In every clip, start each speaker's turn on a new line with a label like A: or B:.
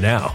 A: now.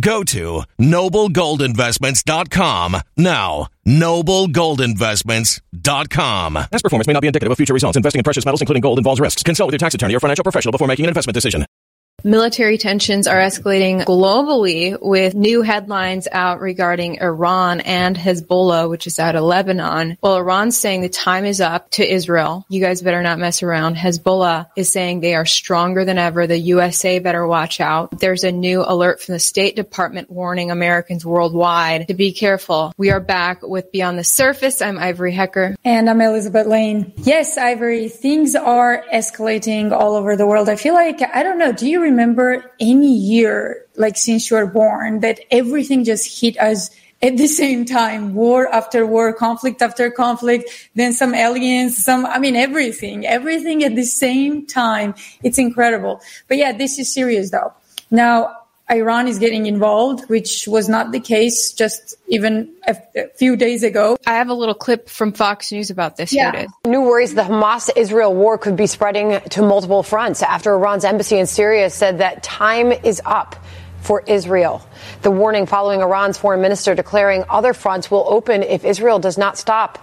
B: Go to noblegoldinvestments.com now. Noblegoldinvestments.com.
C: Past performance may not be indicative of future results. Investing in precious metals, including gold, involves risks. Consult with your tax attorney or financial professional before making an investment decision.
D: Military tensions are escalating globally with new headlines out regarding Iran and Hezbollah, which is out of Lebanon. Well, Iran's saying the time is up to Israel. You guys better not mess around. Hezbollah is saying they are stronger than ever. The USA better watch out. There's a new alert from the State Department warning Americans worldwide to be careful. We are back with Beyond the Surface. I'm Ivory Hecker.
E: And I'm Elizabeth Lane. Yes, Ivory, things are escalating all over the world. I feel like, I don't know, do you remember any year, like since you were born, that everything just hit us at the same time, war after war, conflict after conflict, then some aliens, some, I mean, everything, everything at the same time. It's incredible. But yeah, this is serious though. Now, Iran is getting involved, which was not the case just even a, a few days ago.
D: I have a little clip from Fox News about this. Yeah.
F: New worries the Hamas Israel war could be spreading to multiple fronts after Iran's embassy in Syria said that time is up for Israel. The warning following Iran's foreign minister declaring other fronts will open if Israel does not stop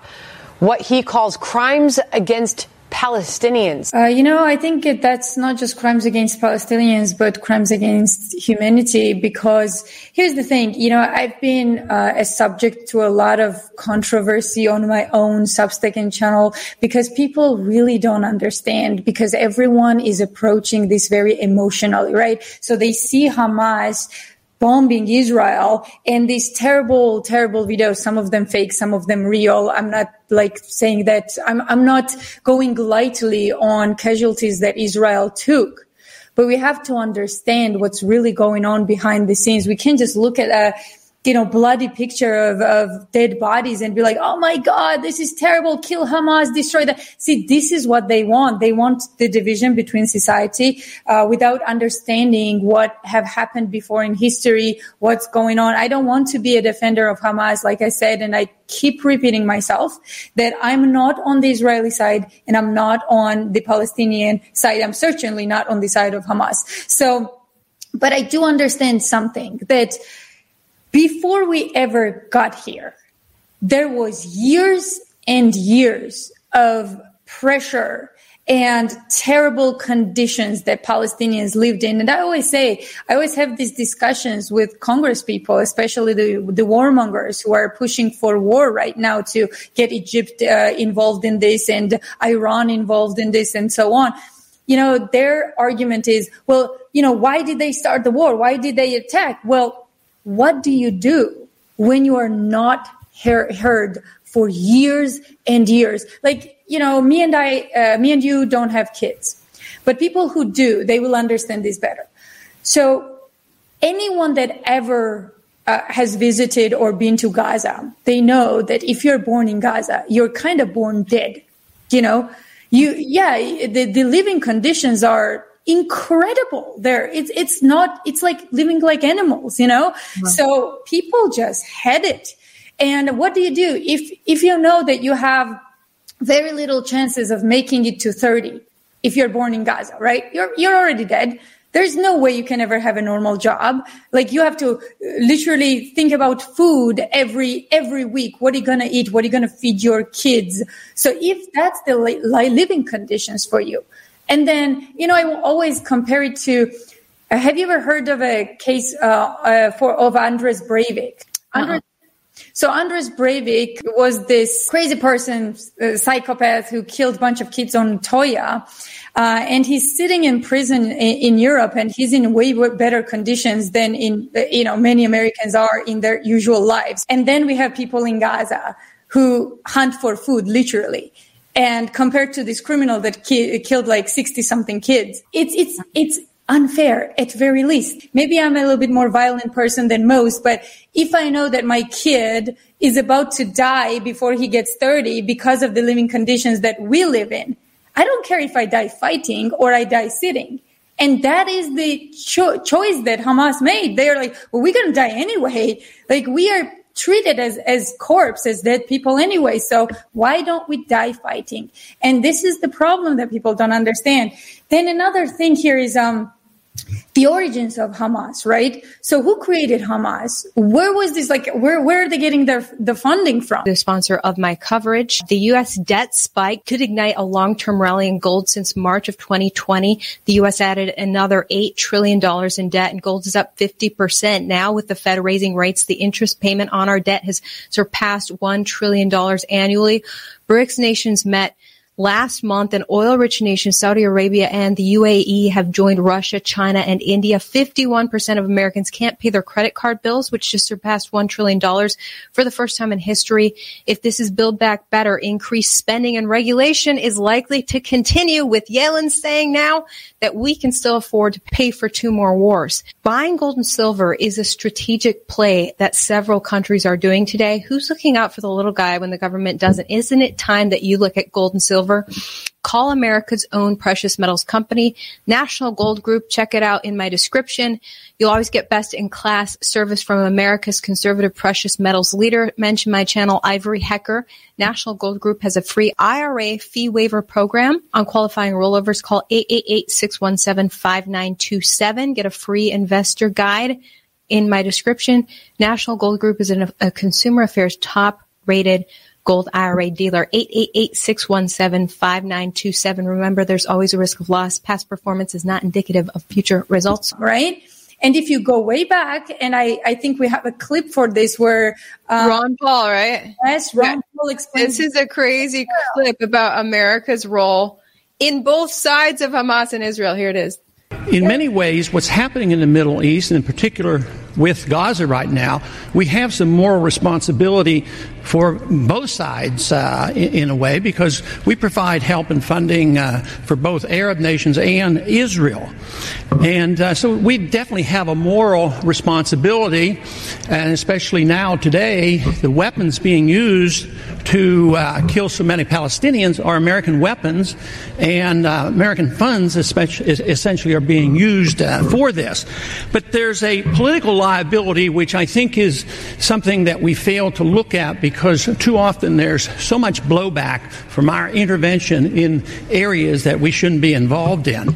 F: what he calls crimes against Palestinians?
E: Uh, you know, I think that's not just crimes against Palestinians, but crimes against humanity. Because here's the thing, you know, I've been uh, a subject to a lot of controversy on my own Substack and channel because people really don't understand because everyone is approaching this very emotionally, right? So they see Hamas bombing Israel and these terrible, terrible videos, some of them fake, some of them real. I'm not like saying that I'm, I'm not going lightly on casualties that Israel took. But we have to understand what's really going on behind the scenes. We can't just look at a you know, bloody picture of, of dead bodies and be like, oh my God, this is terrible. Kill Hamas, destroy that. See, this is what they want. They want the division between society uh, without understanding what have happened before in history, what's going on. I don't want to be a defender of Hamas, like I said, and I keep repeating myself that I'm not on the Israeli side and I'm not on the Palestinian side. I'm certainly not on the side of Hamas. So, but I do understand something that before we ever got here, there was years and years of pressure and terrible conditions that Palestinians lived in. And I always say, I always have these discussions with Congress people, especially the, the warmongers who are pushing for war right now to get Egypt uh, involved in this and Iran involved in this and so on. You know, their argument is, well, you know, why did they start the war? Why did they attack? Well, what do you do when you are not heard for years and years? Like, you know, me and I, uh, me and you don't have kids, but people who do, they will understand this better. So anyone that ever uh, has visited or been to Gaza, they know that if you're born in Gaza, you're kind of born dead. You know, you, yeah, the, the living conditions are incredible there. It's, it's not, it's like living like animals, you know? So people just had it. And what do you do? If, if you know that you have very little chances of making it to 30, if you're born in Gaza, right? You're, you're already dead. There's no way you can ever have a normal job. Like you have to uh, literally think about food every, every week. What are you going to eat? What are you going to feed your kids? So if that's the living conditions for you, and then, you know, I will always compare it to, uh, have you ever heard of a case uh, uh, for of Anders Breivik? Uh-huh. So Anders Breivik was this crazy person, uh, psychopath who killed a bunch of kids on Toya. Uh, and he's sitting in prison in, in, Europe and he's in way better conditions than in, uh, you know, many Americans are in their usual lives. And then we have people in Gaza who hunt for food, literally and compared to this criminal that ki- killed like 60 something kids it's it's it's unfair at very least maybe i'm a little bit more violent person than most but if i know that my kid is about to die before he gets 30 because of the living conditions that we live in i don't care if i die fighting or i die sitting and that is the cho- choice that Hamas made. They are like, well, we're going to die anyway. Like we are treated as, as corpse, as dead people anyway. So why don't we die fighting? And this is the problem that people don't understand. Then another thing here is, um, the origins of Hamas, right? So who created Hamas? Where was this like where where are they getting their the funding from?
D: The sponsor of my coverage. The US debt spike could ignite a long-term rally in gold since March of 2020. The US added another 8 trillion dollars in debt and gold is up 50% now with the Fed raising rates. The interest payment on our debt has surpassed 1 trillion dollars annually. BRICS nations met Last month, an oil-rich nation, Saudi Arabia and the UAE have joined Russia, China, and India. 51% of Americans can't pay their credit card bills, which just surpassed $1 trillion for the first time in history. If this is Build Back Better, increased spending and regulation is likely to continue with Yellen saying now that we can still afford to pay for two more wars. Buying gold and silver is a strategic play that several countries are doing today. Who's looking out for the little guy when the government doesn't? Isn't it time that you look at gold and silver over. Call America's own precious metals company, National Gold Group. Check it out in my description. You'll always get best in class service from America's conservative precious metals leader. Mention my channel, Ivory Hecker. National Gold Group has a free IRA fee waiver program on qualifying rollovers. Call 888-617-5927. Get a free investor guide in my description. National Gold Group is a consumer affairs top rated Gold IRA dealer, 888-617-5927. Remember, there's always a risk of loss. Past performance is not indicative of future results.
E: Right? And if you go way back, and I, I think we have a clip for this where
D: um, Ron Paul, right?
E: Yes, Ron yeah. Paul explains.
D: This is a crazy yeah. clip about America's role in both sides of Hamas and Israel. Here it is.
G: In many ways, what's happening in the Middle East, and in particular with Gaza right now, we have some moral responsibility for both sides uh, in, a way because we provide help and funding uh, for both Arab nations and Israel. And uh, so we definitely have a moral responsibility, and especially now today, the weapons being used to uh, kill so many Palestinians are American weapons, and uh, American funds essentially are being used uh, for this. But there's a political liability which I think is something that we fail to look at because too often there's so much blowback from our intervention in areas that we shouldn't be involved in.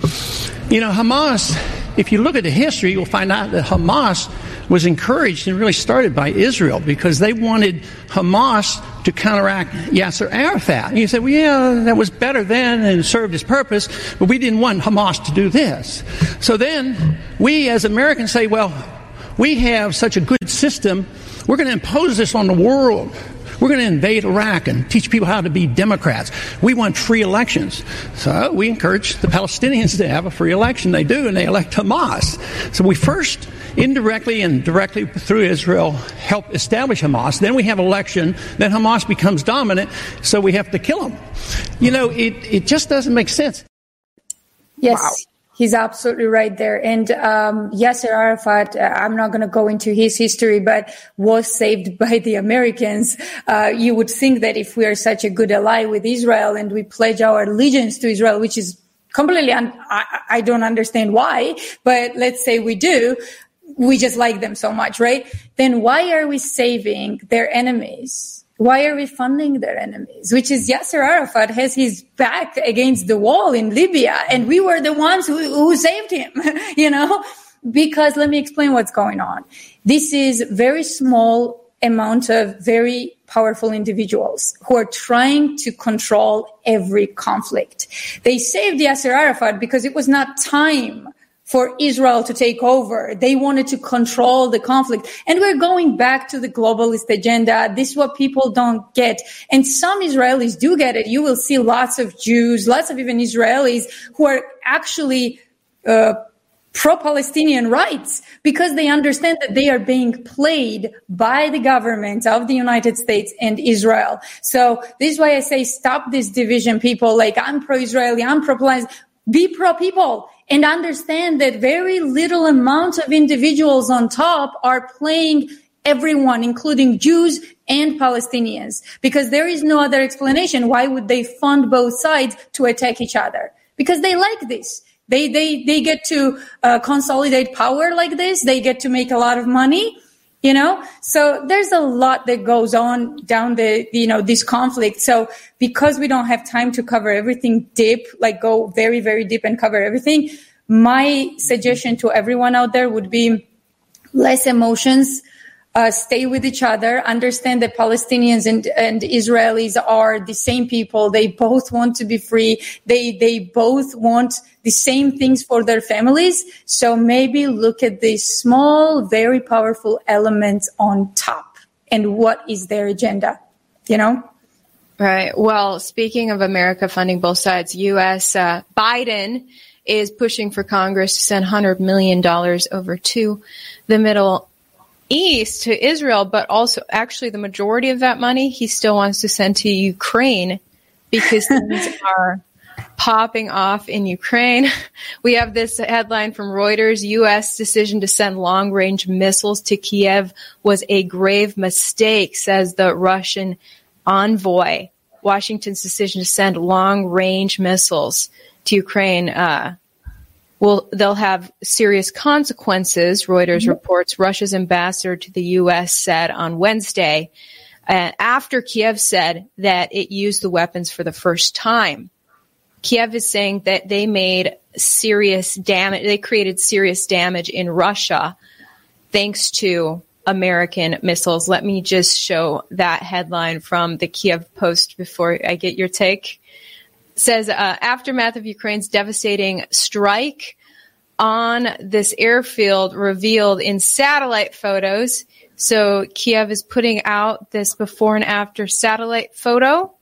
G: You know, Hamas, if you look at the history, you'll find out that Hamas was encouraged and really started by Israel because they wanted Hamas to counteract Yasser Arafat. And you say, well, yeah, that was better then and served its purpose, but we didn't want Hamas to do this. So then we as Americans say, well, we have such a good system, we're going to impose this on the world. We're going to invade Iraq and teach people how to be Democrats. We want free elections. So we encourage the Palestinians to have a free election. They do, and they elect Hamas. So we first indirectly and directly through Israel help establish Hamas. Then we have election. Then Hamas becomes dominant. So we have to kill them. You know, it, it just doesn't make sense.
E: Yes. Wow. He's absolutely right there. And um, Yasser Arafat, uh, I'm not going to go into his history, but was saved by the Americans. Uh, you would think that if we are such a good ally with Israel and we pledge our allegiance to Israel, which is completely, un- I-, I don't understand why, but let's say we do, we just like them so much, right? Then why are we saving their enemies? Why are we funding their enemies? Which is Yasser Arafat has his back against the wall in Libya, and we were the ones who, who saved him, you know? Because let me explain what's going on. This is very small amount of very powerful individuals who are trying to control every conflict. They saved Yasser Arafat because it was not time for Israel to take over. They wanted to control the conflict. And we're going back to the globalist agenda. This is what people don't get. And some Israelis do get it. You will see lots of Jews, lots of even Israelis who are actually, uh, pro-Palestinian rights because they understand that they are being played by the government of the United States and Israel. So this is why I say stop this division, people. Like I'm pro-Israeli, I'm pro-Palestinian. Be pro-people and understand that very little amount of individuals on top are playing everyone, including Jews and Palestinians, because there is no other explanation. Why would they fund both sides to attack each other? Because they like this. They, they, they get to uh, consolidate power like this. They get to make a lot of money you know? So there's a lot that goes on down the you know this conflict. So because we don't have time to cover everything deep like go very very deep and cover everything my suggestion to everyone out there would be less emotions uh, stay with each other, understand that Palestinians and, and Israelis are the same people. They both want to be free. They, they both want the same things for their families. So maybe look at the small, very powerful elements on top and what is their agenda, you know?
D: Right. Well, speaking of America funding both sides, U.S. Uh, Biden is pushing for Congress to send $100 million over to the Middle east to Israel, but also actually the majority of that money he still wants to send to Ukraine because things are popping off in Ukraine. We have this headline from Reuters. U.S. decision to send long range missiles to Kiev was a grave mistake, says the Russian envoy. Washington's decision to send long range missiles to Ukraine uh, will they'll have serious consequences. Reuters mm-hmm. reports Russia's ambassador to the U.S. said on Wednesday, uh, after Kiev said that it used the weapons for the first time. Kiev is saying that they made serious damage. They created serious damage in Russia thanks to American missiles. Let me just show that headline from the Kiev Post before I get your take says uh, aftermath of Ukraine's devastating strike on this airfield revealed in satellite photos. So Kiev is putting out this before and after satellite photo,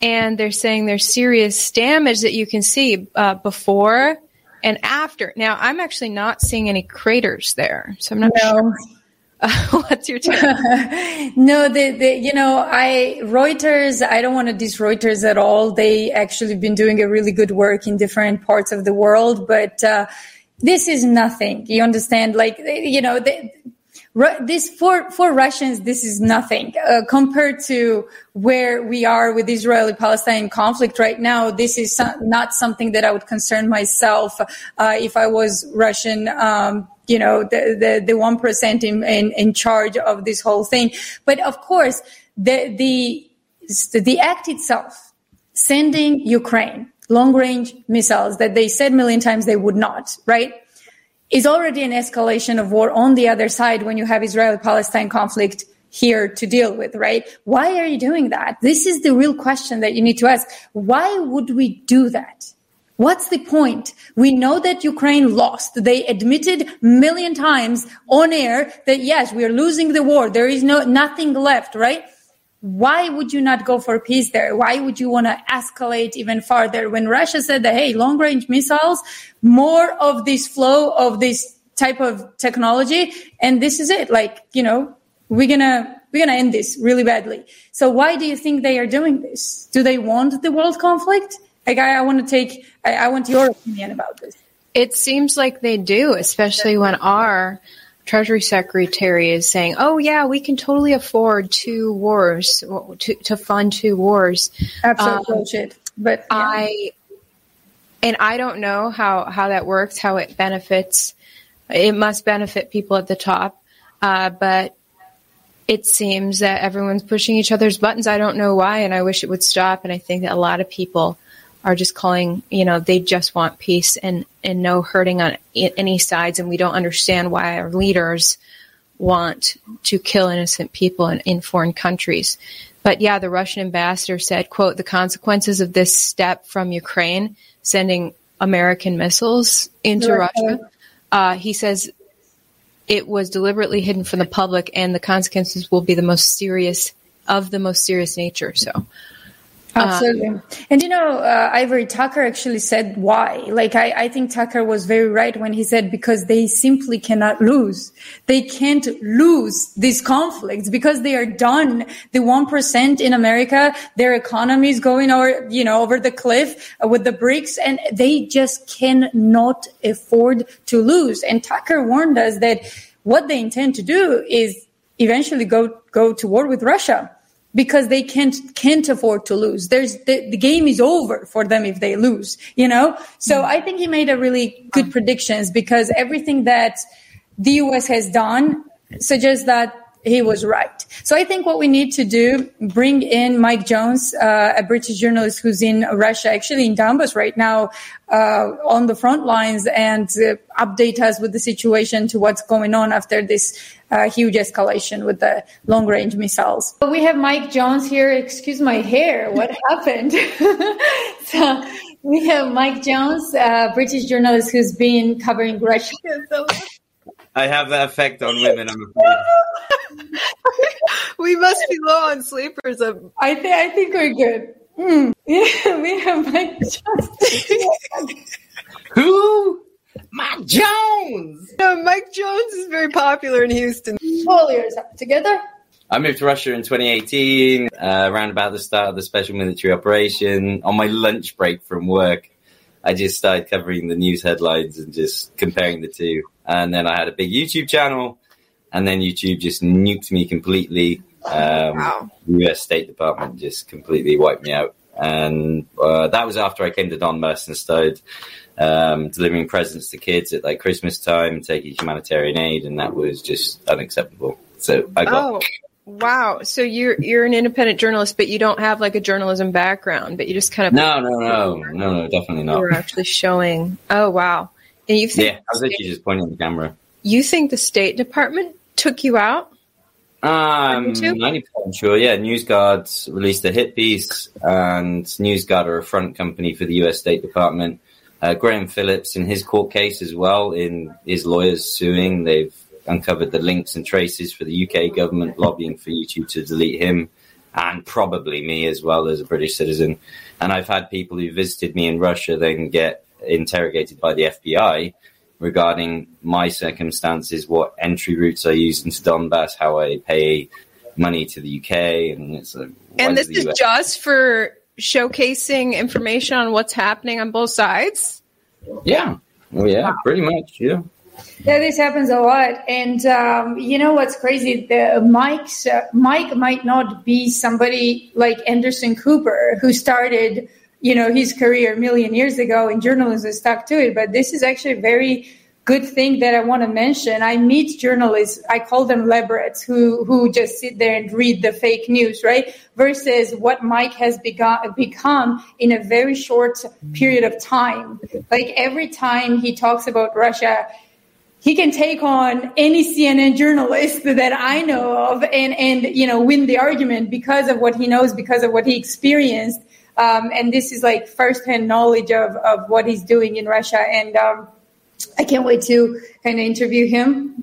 D: and they're saying there's serious damage that you can see uh, before and after. Now, I'm actually not seeing any craters there, so I'm not no. sure. what's your take?
E: no, the, the, you know, I, Reuters, I don't want to diss Reuters at all. They actually been doing a really good work in different parts of the world, but, uh, this is nothing. You understand? Like, you know, the, this for for Russians, this is nothing uh, compared to where we are with Israeli-Palestine conflict right now. This is not something that I would concern myself uh, if I was Russian. Um, you know, the, the, the 1% in, in, in charge of this whole thing. But of course, the, the, the act itself, sending Ukraine long range missiles that they said million times they would not, right? Is already an escalation of war on the other side when you have Israeli Palestine conflict here to deal with, right? Why are you doing that? This is the real question that you need to ask. Why would we do that? What's the point? We know that Ukraine lost. They admitted million times on air that yes, we are losing the war. There is no, nothing left, right? Why would you not go for peace there? Why would you want to escalate even farther? When Russia said that, hey, long range missiles, more of this flow of this type of technology. And this is it. Like, you know, we're gonna, we're gonna end this really badly. So why do you think they are doing this? Do they want the world conflict? Like, I, I want to take, I, I want your opinion about this.
D: It seems like they do, especially when our Treasury Secretary is saying, "Oh yeah, we can totally afford two wars to, to fund two wars."
E: Absolute um, bullshit. But
D: yeah. I and I don't know how how that works, how it benefits. It must benefit people at the top, uh, but it seems that everyone's pushing each other's buttons. I don't know why, and I wish it would stop. And I think that a lot of people are just calling, you know, they just want peace and, and no hurting on any sides. And we don't understand why our leaders want to kill innocent people in, in foreign countries. But yeah, the Russian ambassador said, quote, the consequences of this step from Ukraine sending American missiles into Russia. Uh, he says it was deliberately hidden from the public and the consequences will be the most serious of the most serious nature. So,
E: Absolutely. Um, and you know, uh, Ivory Tucker actually said why. Like, I, I think Tucker was very right when he said because they simply cannot lose. They can't lose these conflicts because they are done. The 1% in America, their economy is going over, you know, over the cliff with the BRICS and they just cannot afford to lose. And Tucker warned us that what they intend to do is eventually go, go to war with Russia because they can't can't afford to lose. There's the, the game is over for them if they lose, you know. So mm. I think he made a really good predictions because everything that the US has done suggests that he was right. So I think what we need to do, bring in Mike Jones, uh, a British journalist who's in Russia, actually in Donbass right now, uh, on the front lines and uh, update us with the situation to what's going on after this uh, huge escalation with the long range missiles. But We have Mike Jones here. Excuse my hair. What happened? so we have Mike Jones, a British journalist who's been covering Russia.
H: I have that effect on women, I'm afraid.
D: we must be low on sleepers.
E: I think I think we're good. Mm. Yeah, we have Mike Jones.
H: Who? Mike Jones.
D: No, Mike Jones is very popular in Houston.
E: All years together.
H: I moved to Russia in 2018, uh, around about the start of the special military operation. On my lunch break from work, I just started covering the news headlines and just comparing the two. And then I had a big YouTube channel, and then YouTube just nuked me completely. Um,
D: Wow.
H: The U.S. State Department just completely wiped me out, and uh, that was after I came to Donbass and started um, delivering presents to kids at like Christmas time, and taking humanitarian aid, and that was just unacceptable. So I got
D: Oh, wow. So you're you're an independent journalist, but you don't have like a journalism background, but you just kind of
H: no, no, no, no, no, definitely not.
D: were actually showing. Oh, wow. And you think
H: Yeah, I was literally just pointing at the camera.
D: you think the State Department took you out?
H: Um,
D: Me
H: ninety percent sure. Yeah, NewsGuard released a hit piece, and NewsGuard are a front company for the U.S. State Department. Uh, Graham Phillips, in his court case as well, in his lawyers suing, they've uncovered the links and traces for the UK government lobbying for YouTube to delete him, and probably me as well as a British citizen. And I've had people who visited me in Russia then get interrogated by the FBI regarding my circumstances, what entry routes I use into Donbass, how I pay money to the UK, and it's like,
D: And this is
H: US
D: just for showcasing information on what's happening on both sides.
H: yeah, well, yeah, pretty much, yeah.
E: Yeah, this happens a lot, and um, you know what's crazy? The Mike's uh, Mike might not be somebody like Anderson Cooper who started, you know, his career a million years ago in journalism, stuck to it. But this is actually a very good thing that I want to mention. I meet journalists, I call them leverets, who who just sit there and read the fake news, right? Versus what Mike has begun, become in a very short period of time. Like every time he talks about Russia he can take on any CNN journalist that I know of and, and, you know, win the argument because of what he knows, because of what he experienced. Um, and this is like firsthand knowledge of, of what he's doing in Russia. And, um, I can't wait to kind of interview him.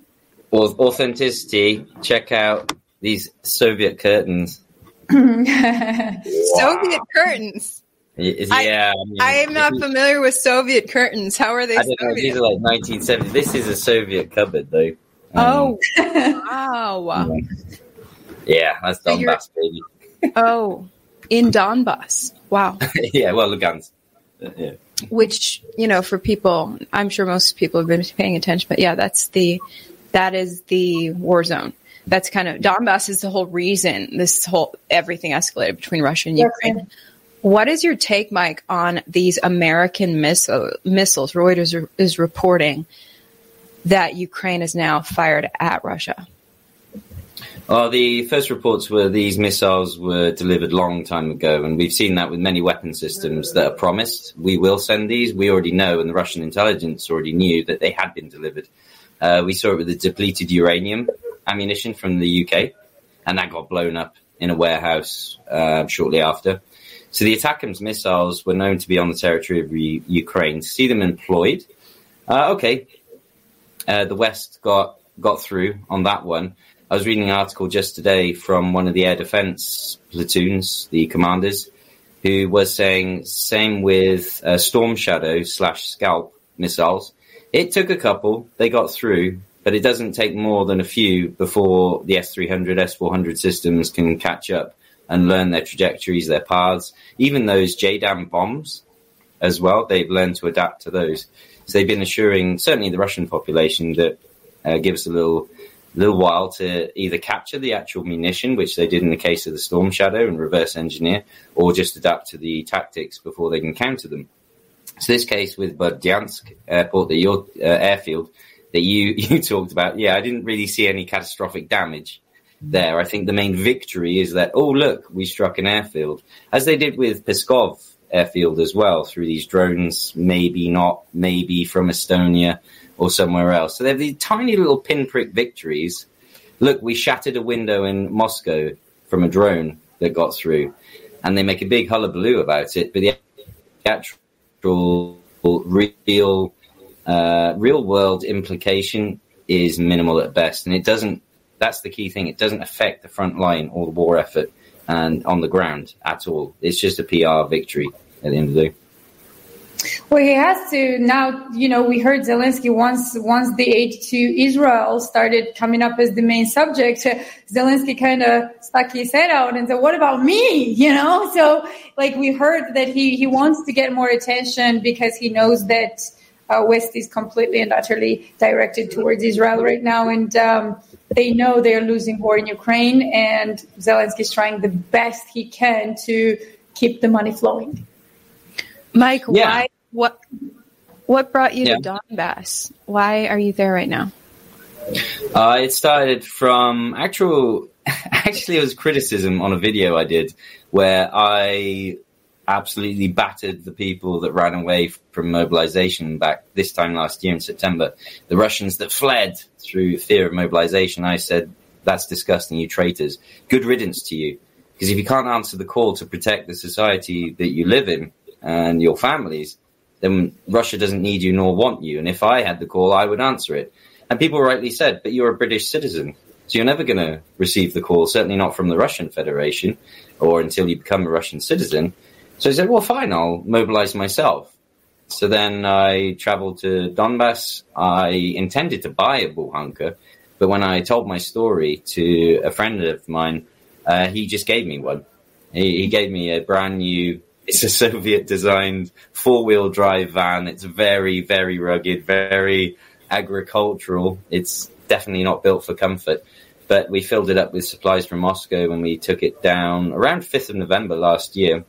H: Well, authenticity. Check out these Soviet curtains.
D: Soviet curtains.
H: Is-
D: I-
H: yeah, I, mean,
D: I am not familiar with Soviet curtains. How are they
H: I don't know. These are like 1970. This is a Soviet cupboard, though. Um,
D: Oh, wow.
H: yeah, that's
D: So
H: baby.
D: Oh, in Donbass. Wow.
H: yeah, well, Lugansk. Uh, Yeah.
D: Which, you know, for people, I'm sure most people have been paying attention, but yeah, that's the, that is the war zone. That's kind of, Donbass is the whole reason this whole, everything escalated between Russia and
E: Yes,
D: Ukraine. What is your take, Mike, on these American missile, missiles? Reuters is reporting that Ukraine is now fired at Russia.
H: Well, the first reports were these missiles were delivered long time ago, and we've seen that with many weapon systems that are promised. We will send these. We already know, and the Russian intelligence already knew that they had been delivered. Uh, we saw it with the depleted uranium ammunition from the UK, and that got blown up in a warehouse uh, shortly after. So the ATACMS missiles were known to be on the territory of Ukraine. See them employed, uh, okay, uh, the West got got through on that one. I was reading an article just today from one of the air defense platoons, the commanders, who was saying same with uh, Storm Shadow slash Scalp missiles. It took a couple, they got through, but it doesn't take more than a few before the S300, S400 systems can catch up and learn their trajectories, their paths. Even those JDAM bombs as well, they've learned to adapt to those. So they've been assuring certainly the Russian population that uh, give us a little little while to either capture the actual munition, which they did in the case of the Storm Shadow and reverse engineer, or just adapt to the tactics before they can counter them. So this case with Berdyansk airport, the your uh, airfield that you you talked about, yeah, I didn't really see any catastrophic damage there. I think the main victory is that oh look, we struck an airfield, as they did with Pskov airfield as well through these drones, maybe not, maybe from Estonia or somewhere else. So they're these tiny little pinprick victories. Look, we shattered a window in Moscow from a drone that got through, and they make a big hullabaloo about it. But the actual real, uh, real world implication is minimal at best, and it doesn't. That's the key thing. It doesn't affect the front line or the war effort and on the ground at all. It's just a PR victory at the end of the day.
E: Well, he has to now. You know, we heard Zelensky once once the aid to Israel started coming up as the main subject. Zelensky kind of stuck his head out and said, "What about me?" You know, so like we heard that he he wants to get more attention because he knows that uh, West is completely and utterly directed towards Israel right now, and um, they know they're losing war in Ukraine, and Zelensky is trying the best he can to keep the money flowing.
D: Mike,
H: Yeah.
D: why? What? What brought you
H: Yeah.
D: to Donbass? Why are you there right now?
H: Uh, it started from actual, actually, it was criticism on a video I did where I absolutely battered the people that ran away from mobilization back this time last year in September. The Russians that fled through fear of mobilization. I said, that's disgusting, you traitors. Good riddance to you. Because if you can't answer the call to protect the society that you live in and your families, then Russia doesn't need you nor want you. And if I had the call, I would answer it. And people rightly said, but you're a British citizen. So you're never going to receive the call, certainly not from the Russian Federation or until you become a Russian citizen. So I said, well, fine, I'll mobilize myself. So then I traveled to Donbass. I intended to buy a bukhanka, but when I told my story to a friend of mine, uh, he just gave me one. He, he gave me a brand new, it's a Soviet designed four wheel drive van. It's very, very rugged, very agricultural. It's definitely not built for comfort. But we filled it up with supplies from Moscow and we took it down around 5th of November last year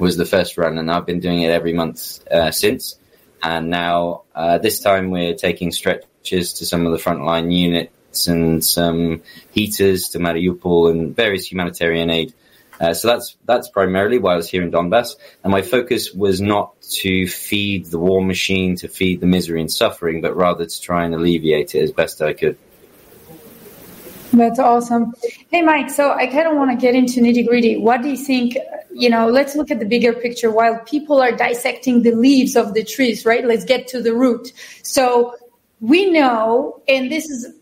H: was the first run, and I've been doing it every month uh, since. And now uh, this time we're taking stretches to some of the frontline units and some heaters to Mariupol and various humanitarian aid. Uh, so that's that's primarily why I was here in Donbass, and my focus was not to feed the war machine, to feed the misery and suffering, but rather to try and alleviate it as best I could.
E: That's awesome. Hey, Mike, so I kind of want to get into nitty gritty. What do you think? You know, let's look at the bigger picture while people are dissecting the leaves of the trees, right? Let's get to the root. So we know, and this is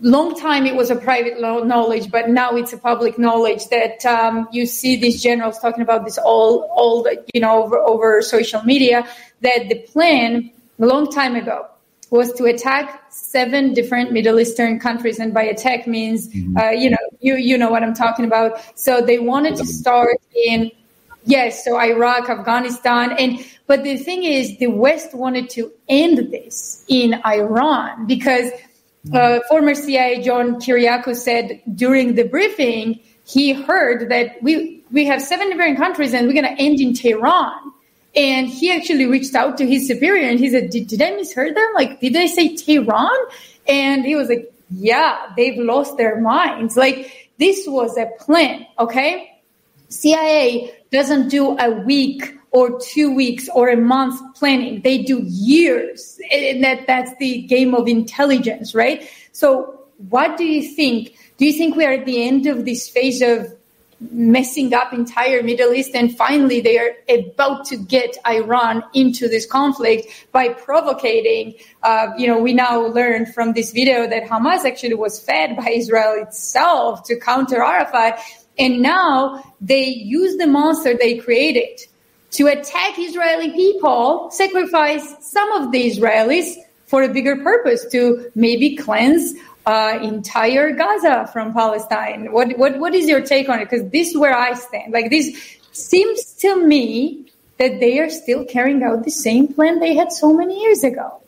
E: long time it was a private knowledge, but now it's a public knowledge that um, you see these generals talking about this all, all you know, over, over social media. That the plan a long time ago was to attack seven different Middle Eastern countries, and by attack means, uh, you know, you you know what I'm talking about. So they wanted to start in Yes, so Iraq, Afghanistan, and but the thing is, the West wanted to end this in Iran because uh, former CIA John Kiriakou said during the briefing he heard that we we have seven different countries and we're going to end in Tehran. And he actually reached out to his superior and he said, did, did I misheard them? Like, did they say Tehran? And he was like, yeah, they've lost their minds. Like, this was a plan, okay? CIA doesn't do a week or two weeks or a month planning. They do years. And that, that's the game of intelligence, right? So what do you think? Do you think we are at the end of this phase of messing up entire Middle East and finally they are about to get Iran into this conflict by provocating, uh, you know, we now learn from this video that Hamas actually was fed by Israel itself to counter Arafat. And now they use the monster they created to attack Israeli people, sacrifice some of the Israelis for a bigger purpose to maybe cleanse uh, entire Gaza from Palestine. What, what, what is your take on it? Because this is where I stand. Like this seems to me that they are still carrying out the same plan they had so many years ago.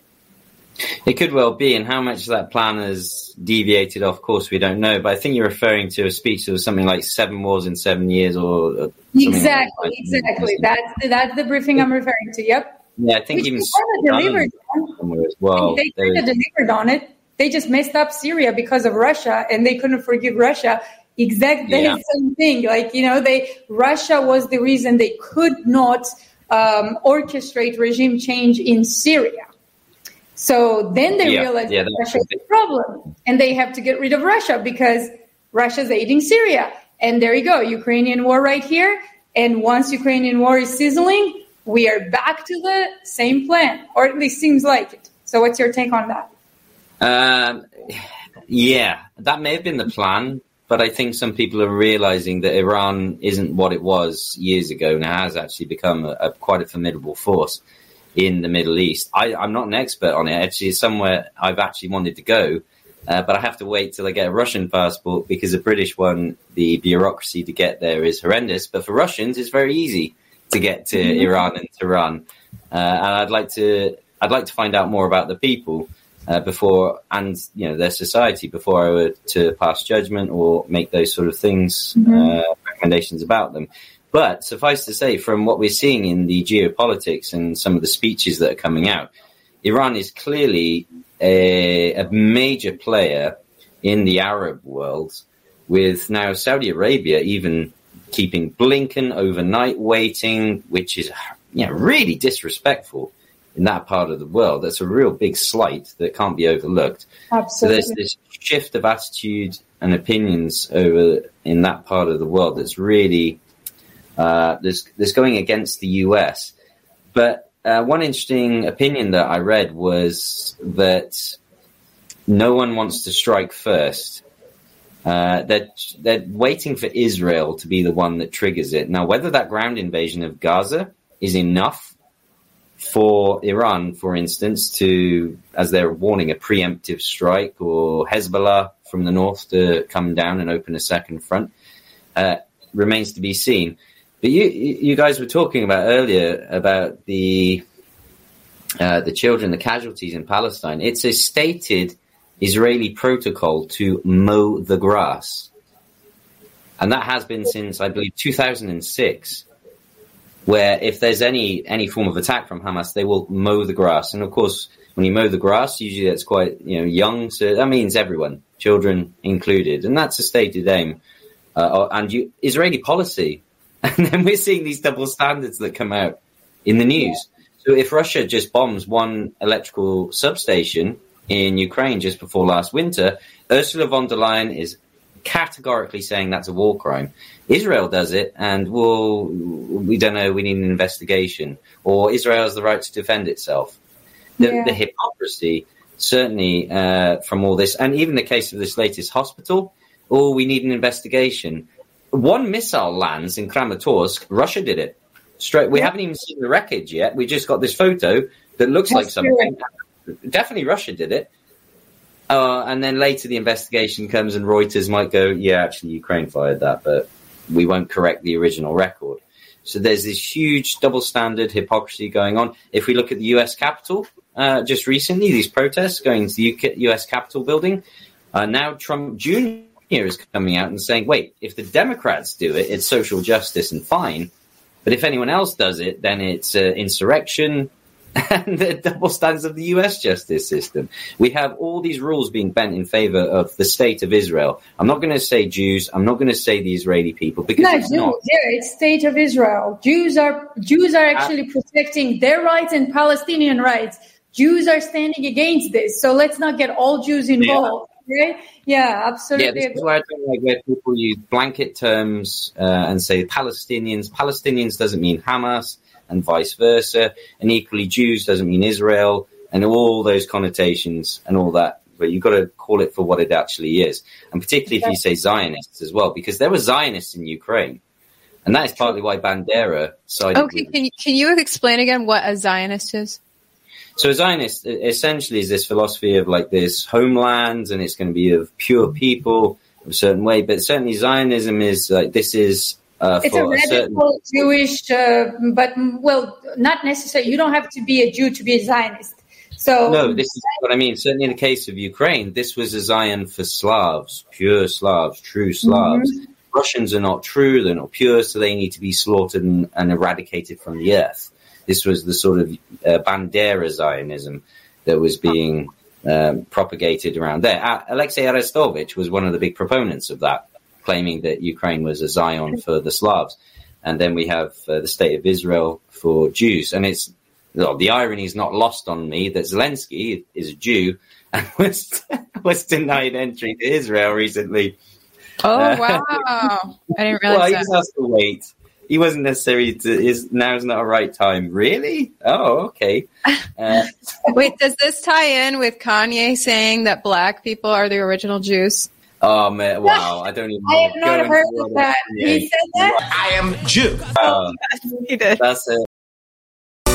H: It could well be, and how much that plan has deviated off course, we don't know. But I think you're referring to a speech that was something like seven wars in seven years, or
E: Exactly,
H: like that.
E: exactly. That's the, that's the briefing I'm referring to. Yep.
H: Yeah, I think
E: Which
H: even
E: they delivered on.
H: as well.
E: they
H: There
E: kind of delivered on it. They just messed up Syria because of Russia, and they couldn't forgive Russia. Exactly
H: Yeah.
E: the same thing. Like you know, they Russia was the reason they could not um, orchestrate regime change in Syria. So then they
H: Yeah,
E: realized
H: yeah,
E: Russia is the problem, and they have to get rid of Russia because Russia's aiding Syria. And there you go, Ukrainian war right here. And once Ukrainian war is sizzling, we are back to the same plan, or at least seems like it. So, what's your take on that?
H: Um, yeah, that may have been the plan, but I think some people are realizing that Iran isn't what it was years ago and has actually become a, a quite a formidable force in the Middle East. I, I'm not an expert on it. Actually, it's somewhere I've actually wanted to go, uh, but I have to wait till I get a Russian passport because a British one, the bureaucracy to get there is horrendous. But for Russians, it's very easy to get to Iran and Tehran. Uh, and I'd like to I'd like to find out more about the people uh, before and you know their society before I were to pass judgment or make those sort of things
E: Mm-hmm.
H: uh, recommendations about them. But suffice to say, from what we're seeing in the geopolitics and some of the speeches that are coming out, Iran is clearly a, a major player in the Arab world, with now Saudi Arabia even keeping Blinken overnight waiting, which is you know, really disrespectful in that part of the world. That's a real big slight that can't be overlooked.
E: Absolutely.
H: So there's this shift of attitude and opinions over in that part of the world that's really uh, that's, that's going against the US. But uh, one interesting opinion that I read was that no one wants to strike first. Uh, that they're, waiting for Israel to be the one that triggers it. Now, whether that ground invasion of Gaza is enough for Iran, for instance, to, as they're warning, a preemptive strike, or Hezbollah from the north to come down and open a second front, uh, remains to be seen. But you, you guys were talking about earlier about the uh, the children, the casualties in Palestine. It's a stated Israeli protocol to mow the grass, and that has been since I believe 2006 where if there's any any form of attack from Hamas, they will mow the grass. And of course, when you mow the grass, usually that's quite you know young, so that means everyone, children included, and that's a stated aim. Uh, and you, Israeli policy, and then we're seeing these double standards that come out in the news. So if Russia just bombs one electrical substation in Ukraine just before last winter, Ursula von der Leyen is categorically saying that's a war crime. Israel does it, and well, we don't know. We need an investigation, or Israel has the right to defend itself. The,
E: Yeah.
H: the hypocrisy, certainly, uh, from all this, and even the case of this latest hospital. Oh, we need an investigation. One missile lands in Kramatorsk. Russia did it. Straight. We haven't even seen the wreckage yet. We just got this photo that looks like
E: That's
H: something. Definitely, Russia did it. Uh, and then later the investigation comes and Reuters might go, yeah, actually Ukraine fired that, but we won't correct the original record. So there's this huge double standard hypocrisy going on. If we look at the US Capitol, uh, just recently, these protests going to the UK, US Capitol building, uh, now Trump Jr. is coming out and saying, wait, if the Democrats do it, it's social justice and fine. But if anyone else does it, then it's uh, insurrection, and the double standards of the US justice system. We have all these rules being bent in favor of the state of Israel. I'm not going to say Jews. I'm not going to say the Israeli people because
E: No,
H: it's
E: Jews,
H: not.
E: yeah, it's state of Israel. Jews are Jews are actually protecting their rights and Palestinian rights. Jews are standing against this, so let's not get all Jews involved, right? Yeah, absolutely.
H: Yeah, this is where I don't like where people use blanket terms uh, and say Palestinians. Palestinians doesn't mean Hamas, and vice versa. And equally, Jews doesn't mean Israel, and all those connotations and all that. But you've got to call it for what it actually is, and particularly if you say Zionists as well, because there were Zionists in Ukraine, and that is partly why Bandera sided
D: Okay,
H: with
D: can you, can you explain again what a Zionist is?
H: So a Zionist essentially is this philosophy of like this homeland and it's going to be of pure people of a certain way. But certainly Zionism is like this is uh,
E: it's a
H: for a
E: radical Jewish, uh, but mm, well, not necessarily. You don't have to be a Jew to be a Zionist. So
H: No, this is what I mean. Certainly in the case of Ukraine, this was a Zion for Slavs, pure Slavs, true Slavs. Russians are not true, they're not pure, so they need to be slaughtered and, and eradicated from the earth. This was the sort of uh, Bandera Zionism that was being um, propagated around there. Uh, Alexei Arestovich was one of the big proponents of that, claiming that Ukraine was a Zion for the Slavs. And then we have uh, the state of Israel for Jews. And it's well, the irony is not lost on me that Zelensky is a Jew and was, was denied entry to Israel recently.
D: Oh
H: Uh,
D: wow! I didn't realize
H: Well,
D: realize
H: he just has to wait. He wasn't necessarily to, is now's not a right time. Really? Oh, okay. Uh,
D: Wait, does this tie in with Kanye saying that black people are the original Jews?
H: Oh man, wow! I don't even.
E: I have not heard of that.
H: Yeah.
E: He said that.
I: I am Jew.
H: Uh,
D: He did.
H: that's it.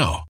J: now.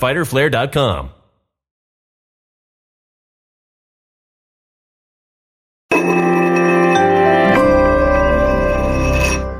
A: www.fighterflare.com.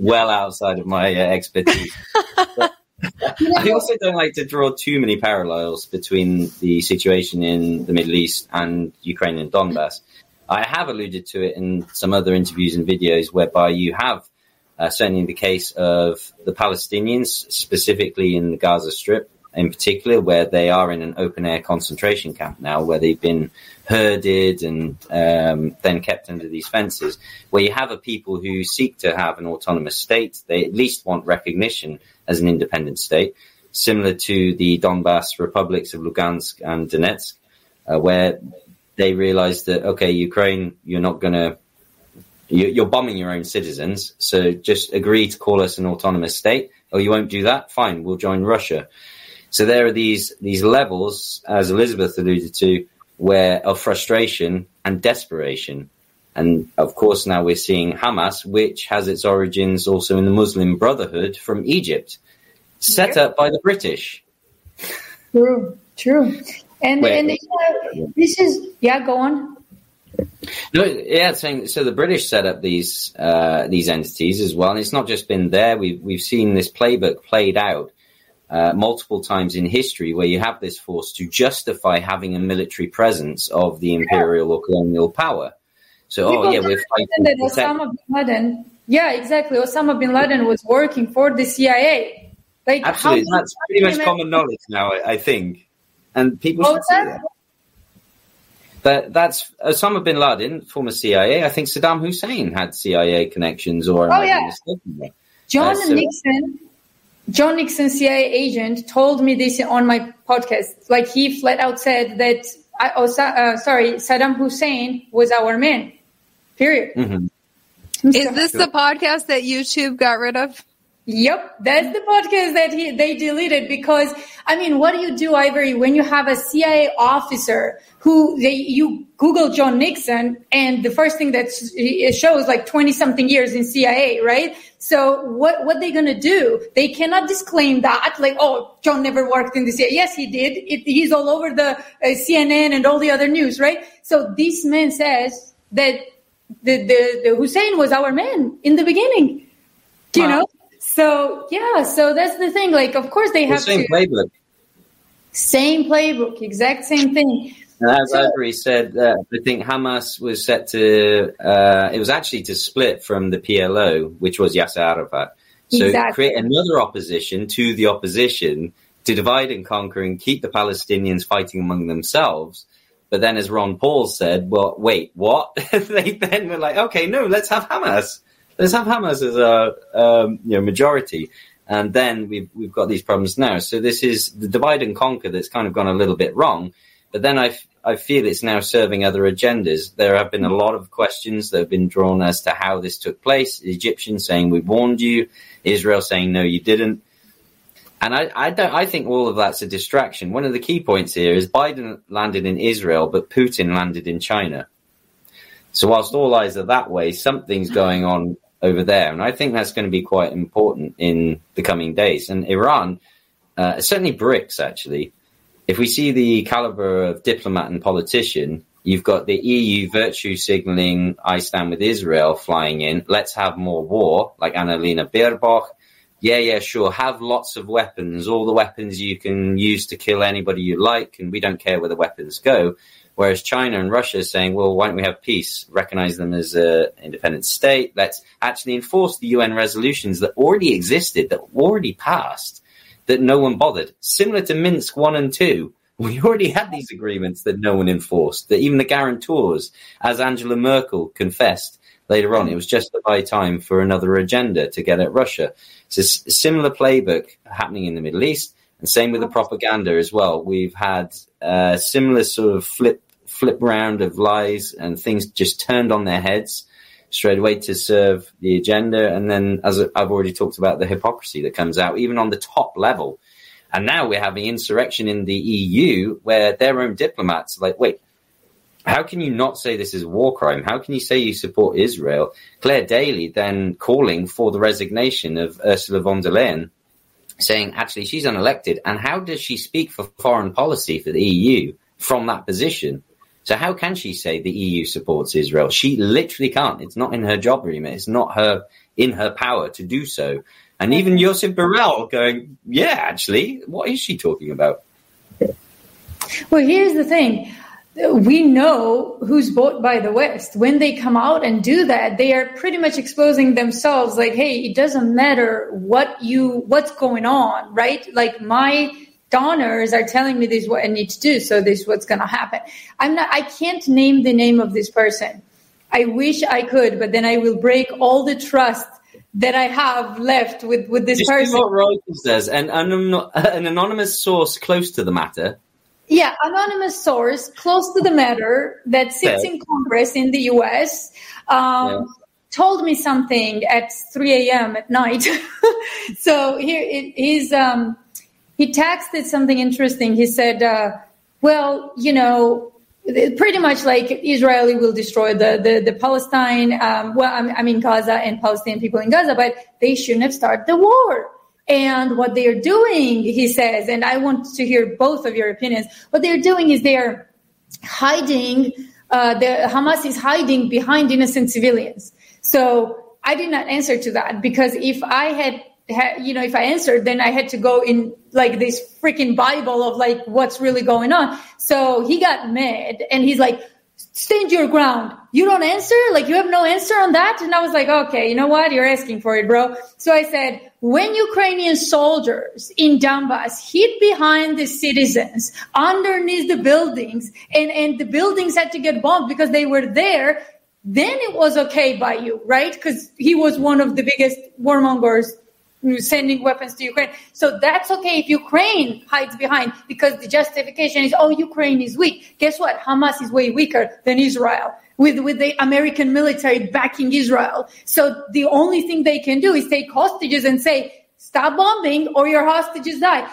H: well outside of my uh, expertise. But I also don't like to draw too many parallels between the situation in the Middle East and Ukraine and Donbass. I have alluded to it in some other interviews and videos whereby you have, uh, certainly in the case of the Palestinians, specifically in the Gaza Strip, in particular, where they are in an open air concentration camp now, where they've been herded and um, then kept under these fences, where you have a people who seek to have an autonomous state. They at least want recognition as an independent state, similar to the Donbass republics of Lugansk and Donetsk, uh, where they realize that, okay, Ukraine, you're not going to you're bombing your own citizens, so just agree to call us an autonomous state. Oh, you won't do that? Fine, we'll join Russia. So there are these these levels, as Elizabeth alluded to, where of frustration and desperation. And of course, now we're seeing Hamas, which has its origins also in the Muslim Brotherhood from Egypt, set up by the British.
E: True, true. And, and uh, this is, yeah, go on.
H: No, yeah, saying so. The British set up these uh, these entities as well, and it's not just been there. We've we've seen this playbook played out uh, multiple times in history where you have this force to justify having a military presence of the imperial or colonial power. So, oh yeah, we're fighting.
E: That Osama bin Laden, yeah, exactly. Osama bin Laden was working for the CIA.
H: Like, absolutely, that's pretty much common knowledge now. I, I think, and people should see that. But that's Osama bin Laden, former CIA. I think Saddam Hussein had CIA connections, or
E: oh yeah, John uh, so, Nixon John Nixon CIA agent told me this on my podcast. Like he flat out said that, I, oh, uh, sorry, Saddam Hussein was our man. Period.
H: Mm-hmm.
D: Is this the podcast that YouTube got rid of?
E: Yep, that's the podcast that he, they deleted because I mean, what do you do, Ivory, when you have a CIA officer who they you Google John Nixon and the first thing that it shows like twenty something years in CIA, right? So what what they gonna do? They cannot disclaim that, like, oh, John never worked in the CIA. Yes, he did. It, he's all over the uh, CNN and all the other news, right? So this man says that the the, the Hussein was our man in the beginning. Do you wow. know? So yeah, so that's the thing. Like, of course they have
H: the same
E: to,
H: playbook.
E: Same playbook, exact same thing.
H: And as Ivory said, uh, I think Hamas was set to. Uh, it was actually to split from the PLO, which was Yasser Arafat. So exactly. create another opposition to the opposition to divide and conquer and keep the Palestinians fighting among themselves. But then, as Ron Paul said, well, wait, what? they then were like, okay, no, let's have Hamas let's have Hamas as a um, you know majority, and then we've we've got these problems now. So this is the divide and conquer that's kind of gone a little bit wrong. But then I, I feel it's now serving other agendas. There have been a lot of questions that have been drawn as to how this took place. The Egyptians saying we warned you, Israel saying no, you didn't. And I, I don't. I think all of that's a distraction. One of the key points here is Biden landed in Israel, but Putin landed in China. So whilst all eyes are that way, something's going on over there. And I think that's going to be quite important in the coming days. And Iran, uh, certainly BRICS, actually, if we see the caliber of diplomat and politician, you've got the EU virtue signaling, I stand with Israel flying in. Let's have more war, like Annalena Baerbock. Yeah, yeah, sure. Have lots of weapons, all the weapons you can use to kill anybody you like, and we don't care where the weapons go. Whereas China and Russia is saying, well, why don't we have peace? Recognize them as an independent state. Let's actually enforce the UN resolutions that already existed, that already passed, that no one bothered. Similar to Minsk 1 and 2. We already had these agreements that no one enforced, that even the guarantors, as Angela Merkel confessed later on, it was just the buy time for another agenda to get at Russia. It's a similar playbook happening in the Middle East. And same with the propaganda as well. We've had a similar sort of flip flip round of lies and things just turned on their heads straight away to serve the agenda. And then, as I've already talked about, the hypocrisy that comes out, even on the top level. And now we're having insurrection in the EU where their own diplomats are like, wait, how can you not say this is a war crime? How can you say you support Israel? Clare Daly then calling for the resignation of Ursula von der Leyen, saying actually she's unelected. And how does she speak for foreign policy for the EU from that position? So how can she say the EU supports Israel? She literally can't. It's not in her job remit. It's not her in her power to do so. And even Josep Borrell going, yeah, actually, what is she talking about?
E: Well, here's the thing. We know who's bought by the West. When they come out and do that, they are pretty much exposing themselves like, hey, it doesn't matter what you, what's going on, right? Like my donors are telling me this is what I need to do. So this is what's going to happen. I'm not, I can't name the name of this person. I wish I could, but then I will break all the trust that I have left with, with this
H: Just
E: person.
H: what Reuters says, an, an anonymous source close to the matter.
E: Yeah, anonymous source close to the matter that sits in Congress in the U.S. Um, yeah. Told me something at 3 a.m. at night. so here it is. Um, he texted something interesting. He said, uh, well, you know, pretty much like Israeli will destroy the, the, the Palestine, um, well, I mean, Gaza and Palestinian people in Gaza, but they shouldn't have started the war. And what they are doing, he says, and I want to hear both of your opinions. What they're doing is they are hiding, uh, the Hamas is hiding behind innocent civilians. So I did not answer to that because if I had you know, if I answered, then I had to go in like this freaking Bible of like what's really going on. So he got mad and he's like, stand your ground. You don't answer? Like you have no answer on that? And I was like, okay, you know what? You're asking for it, bro. So I said, when Ukrainian soldiers in Donbass hid behind the citizens underneath the buildings and, and the buildings had to get bombed because they were there, then it was okay by you, right? Because he was one of the biggest warmongers sending weapons to Ukraine. So that's okay if Ukraine hides behind because the justification is, oh, Ukraine is weak. Guess what? Hamas is way weaker than Israel with, with the American military backing Israel. So the only thing they can do is take hostages and say, stop bombing or your hostages die.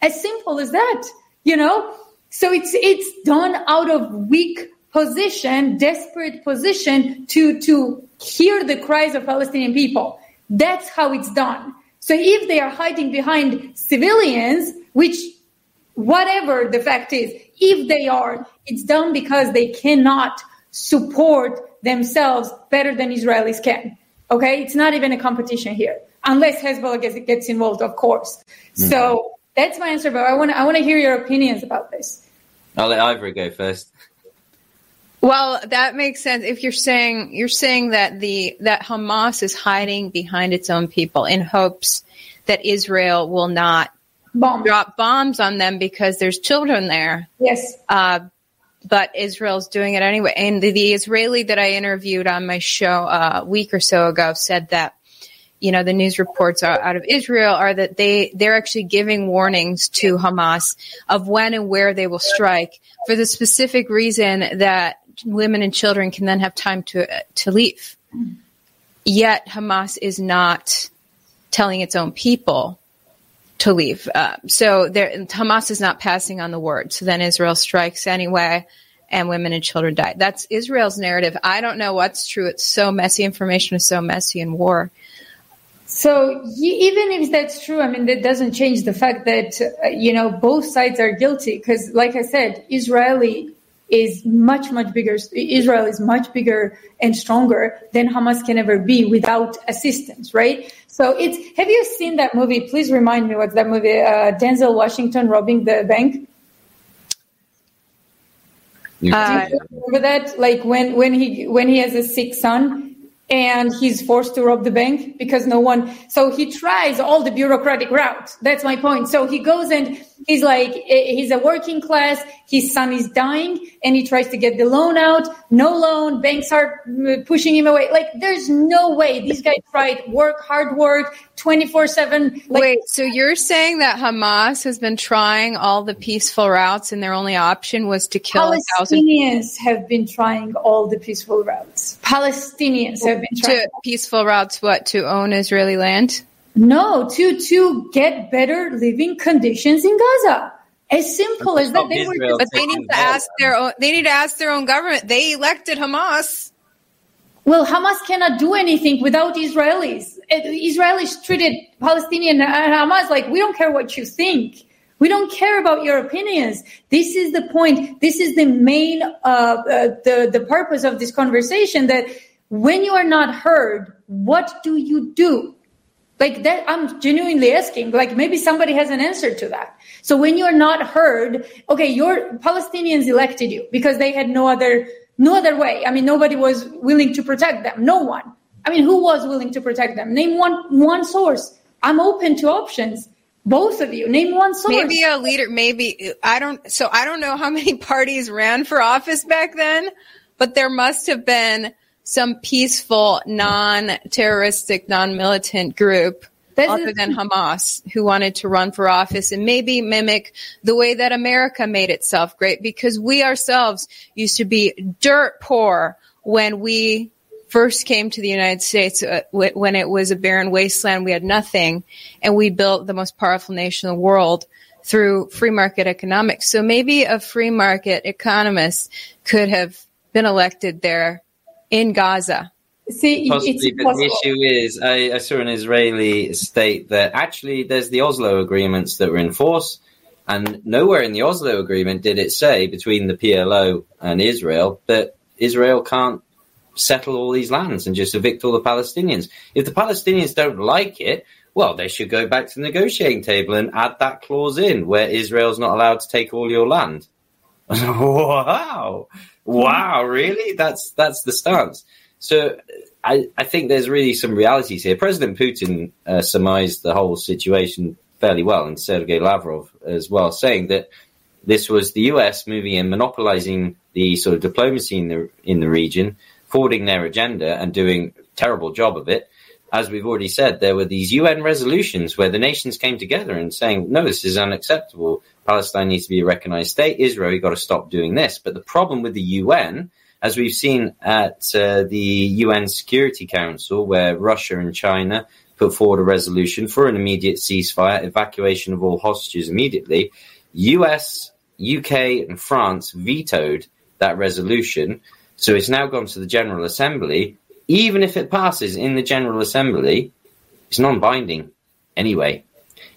E: As simple as that, you know? So it's, it's done out of weak position, desperate position to, to hear the cries of Palestinian people. That's how it's done. So if they are hiding behind civilians, which whatever the fact is, if they are, it's done because they cannot support themselves better than Israelis can. Okay, it's not even a competition here, unless Hezbollah gets, gets involved, of course. Mm-hmm. So that's my answer. But I want to I want to hear your opinions about this.
H: I'll let Ivory go first.
D: Well, that makes sense. If you're saying you're saying that the that Hamas is hiding behind its own people in hopes that Israel will not
E: Bomb.
D: drop bombs on them because there's children there.
E: Yes.
D: Uh, but Israel's doing it anyway. And the, the, Israeli that I interviewed on my show uh, a week or so ago said that you know the news reports out of Israel are that they they're actually giving warnings to Hamas of when and where they will strike for the specific reason that women and children can then have time to to leave. Yet Hamas is not telling its own people to leave. Uh, so there, Hamas is not passing on the word. So then Israel strikes anyway, and women and children die. That's Israel's narrative. I don't know what's true. It's so messy. Information is so messy in war.
E: So even if that's true, I mean, that doesn't change the fact that, uh, you know, both sides are guilty. Because, like I said, Israeli is much, much bigger. Israel is much bigger and stronger than Hamas can ever be without assistance, right? So it's, have you seen that movie? Please remind me what's that movie? Uh, Denzel Washington robbing the bank. Uh, remember that? Like when, when he, when he has a sick son and he's forced to rob the bank because no one so he tries all the bureaucratic route that's my point so he goes and he's like eh, he's a working class his son is dying and he tries to get the loan out. No loan. Banks are mm, pushing him away. Like there's no way these guys tried work hard work 24 7 like,
D: wait so you're saying that hamas has been trying all the peaceful routes and their only option was to kill
E: palestinians have been trying all the peaceful routes. Palestinians have been trying.
D: to peaceful routes what to own israeli land
E: no, to to get better living conditions in Gaza. As simple as that.
D: They were, but they need to ask their own. They need to ask their own government. They elected Hamas.
E: Well, Hamas cannot do anything without Israelis. Israelis treated Palestinian and Hamas like we don't care what you think. We don't care about your opinions. This is the point. This is the main, uh, uh, the the purpose of this conversation. That when you are not heard, what do you do? Like that, I'm genuinely asking, like maybe somebody has an answer to that. So when you're not heard, okay, your Palestinians elected you because they had no other, no other way. I mean, nobody was willing to protect them. No one. I mean, who was willing to protect them? Name one, one source. I'm open to options. Both of you, name one source.
D: Maybe a leader, maybe, I don't, so I don't know how many parties ran for office back then, but there must have been some peaceful, non-terroristic, non-militant group other than Hamas who wanted to run for office and maybe mimic the way that America made itself great because we ourselves used to be dirt poor when we first came to the United States uh, when it was a barren wasteland. We had nothing and we built the most powerful nation in the world through free market economics. So maybe a free market economist could have been elected there in Gaza.
E: See,
H: Possibly, but the issue is, I, I, saw an Israeli state that actually there's the Oslo agreements that were in force, and nowhere in the Oslo agreement did it say between the PLO and Israel that Israel can't settle all these lands and just evict all the Palestinians. If the Palestinians don't like it, well, they should go back to the negotiating table and add that clause in where Israel's not allowed to take all your land. wow. Wow, really? That's that's the stance. So I, I think there's really some realities here. President Putin uh, surmised the whole situation fairly well, and Sergei Lavrov as well, saying that this was the US moving in, monopolizing the sort of diplomacy in the in the region, forwarding their agenda and doing a terrible job of it. as we've already said, there were these UN resolutions where the nations came together and saying, no, this is unacceptable. Palestine needs to be a recognized state. Israel, you've got to stop doing this. But the problem with the UN, as we've seen at uh, the UN Security Council, where Russia and China put forward a resolution for an immediate ceasefire, evacuation of all hostages immediately, US, UK, and France vetoed that resolution. So it's now gone to the General Assembly. Even if it passes in the General Assembly, it's non binding anyway.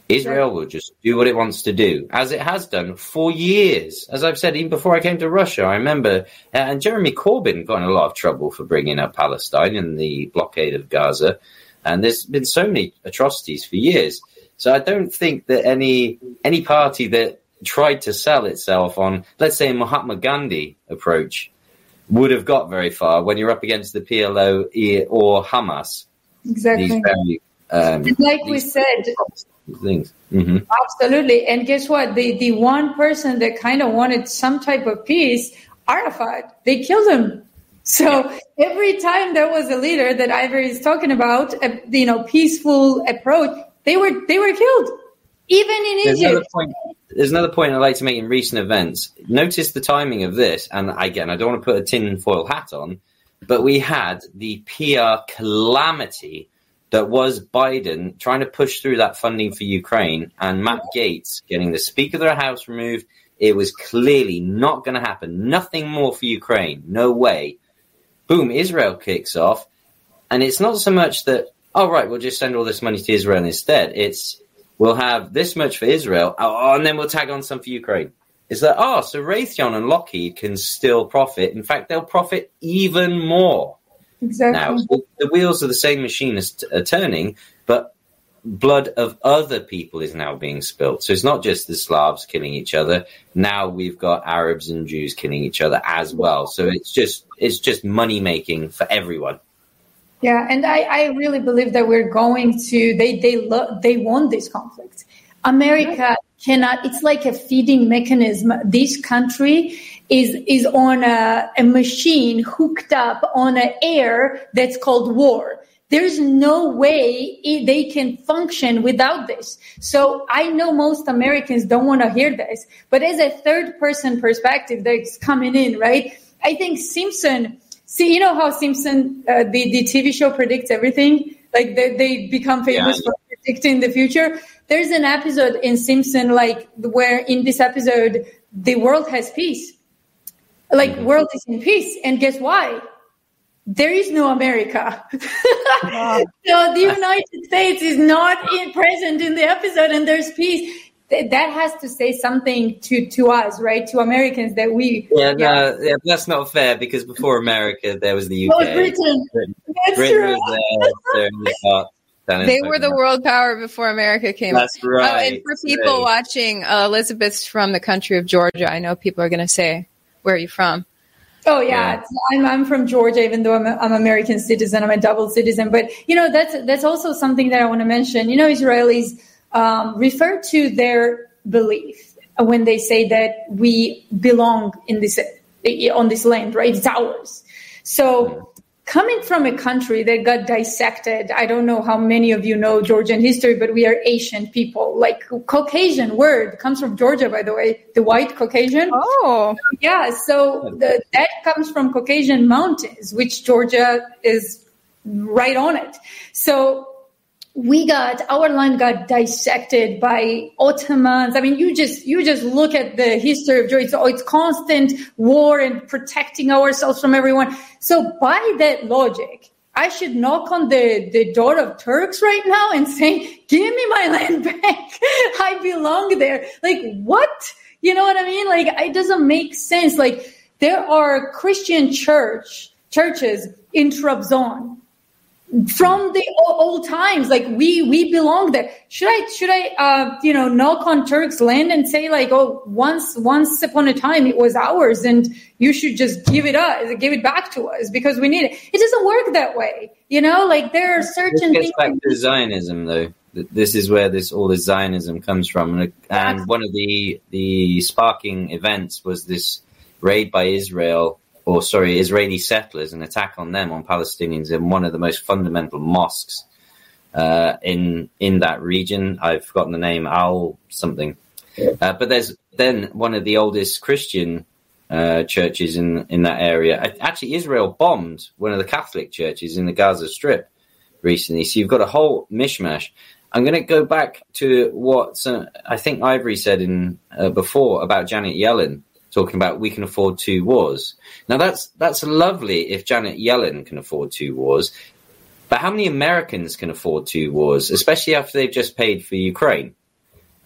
H: Israel will just do what it wants to do, as it has done for years. As I've said, even before I came to Russia, I remember, uh, and Jeremy Corbyn got in a lot of trouble for bringing up Palestine and the blockade of Gaza. And there's been so many atrocities for years. So I don't think that any any party that tried to sell itself on, let's say, a Mahatma Gandhi approach would have got very far when you're up against the PLO or Hamas.
E: Exactly.
H: Very, um,
E: like we said,
H: things. Mm-hmm.
E: Absolutely. And guess what? The the one person that kind of wanted some type of peace, Arafat, they killed him. So every time there was a leader that Ivory is talking about, a, you know, peaceful approach, they were they were killed. Even in
H: There's
E: Egypt.
H: Another point, there's another point I'd like to make in recent events. Notice the timing of this, and again, I don't want to put a tinfoil hat on, but we had the PR calamity that was Biden trying to push through that funding for Ukraine and Matt Gaetz getting the Speaker of the House removed. It was clearly not going to happen. Nothing more for Ukraine. No way. Boom, Israel kicks off. And it's not so much that, oh, right, we'll just send all this money to Israel instead. It's, we'll have this much for Israel, oh, and then we'll tag on some for Ukraine. It's like, oh, so Raytheon and Lockheed can still profit. In fact, they'll profit even more.
E: Exactly.
H: Now, the wheels of the same machine are turning, but blood of other people is now being spilt. So it's not just the Slavs killing each other. Now we've got Arabs and Jews killing each other as well. So it's just it's just money making for everyone.
E: Yeah, and I, I really believe that we're going to they they lo- they want this conflict. America cannot. It's like a feeding mechanism. This country is is on a, a machine hooked up on an air that's called war. There's no way it, they can function without this. So I know most Americans don't want to hear this, but as a third person perspective that's coming in, right? I think Simpson. See, you know how Simpson, uh, the the TV show predicts everything. Like they, they become famous
H: Yeah.
E: for predicting the future. There's an episode in Simpson, like where in this episode the world has peace. Like mm-hmm. world is in peace and guess why? There is no america. So the united states is not in, present in the episode and there's peace. That has to say something to to us right? To americans that we
H: Yeah, no, yeah, that's not fair because before America there was the UK.
E: Oh, Britain. That's
H: Britain
E: true.
H: was there, there in the part down in
D: They were the world power before America came.
H: That's
D: Oh,
H: right.
D: and for people
H: Right.
D: watching, uh, Elizabeth's from the country of Georgia. I know people are going to say, "Where are you from?"
E: Oh yeah,
H: Yeah.
E: I'm I'm from Georgia, even though I'm a, I'm American citizen. I'm a double citizen, but you know that's that's also something that I want to mention. You know, Israelis um, refer to their belief when they say that we belong in this on this land, right? It's ours. So coming from a country that got dissected, I don't know how many of you know Georgian history, but we are Asian people. Like Caucasian word comes from Georgia, by the way, the white Caucasian.
D: Oh,
E: Yeah, so the, that comes from Caucasian mountains, which Georgia is right on it. So we got our land got dissected by Ottomans. I mean, you just you just look at the history of Georgia. It's, it's constant war and protecting ourselves from everyone. So by that logic, I should knock on the, the door of Turks right now and say, give me my land back. I belong there. Like, what? You know what I mean? Like, it doesn't make sense. Like, there are Christian church, churches in Trabzon from the old times like we we belong there. Should i should i uh you know knock on turks land and say like oh once once upon a time it was ours and you should just give it us give it back to us because we need it? It doesn't work that way you know? Like there are
H: This
E: certain
H: gets
E: things
H: back to Zionism, though. This is where this all this Zionism comes from, and, and one of the the sparking events was this raid by Israel, or sorry, Israeli settlers, an attack on them on Palestinians in one of the most fundamental mosques uh, in in that region. I've forgotten the name, Al something. Uh, but there's then one of the oldest Christian uh, churches in in that area. Actually, Israel bombed one of the Catholic churches in the Gaza Strip recently. So you've got a whole mishmash. I'm going to go back to what uh, I think Ivory said in uh, before about Janet Yellen talking about we can afford two wars. Now that's that's lovely if Janet Yellen can afford two wars, but how many Americans can afford two wars, especially after they've just paid for Ukraine?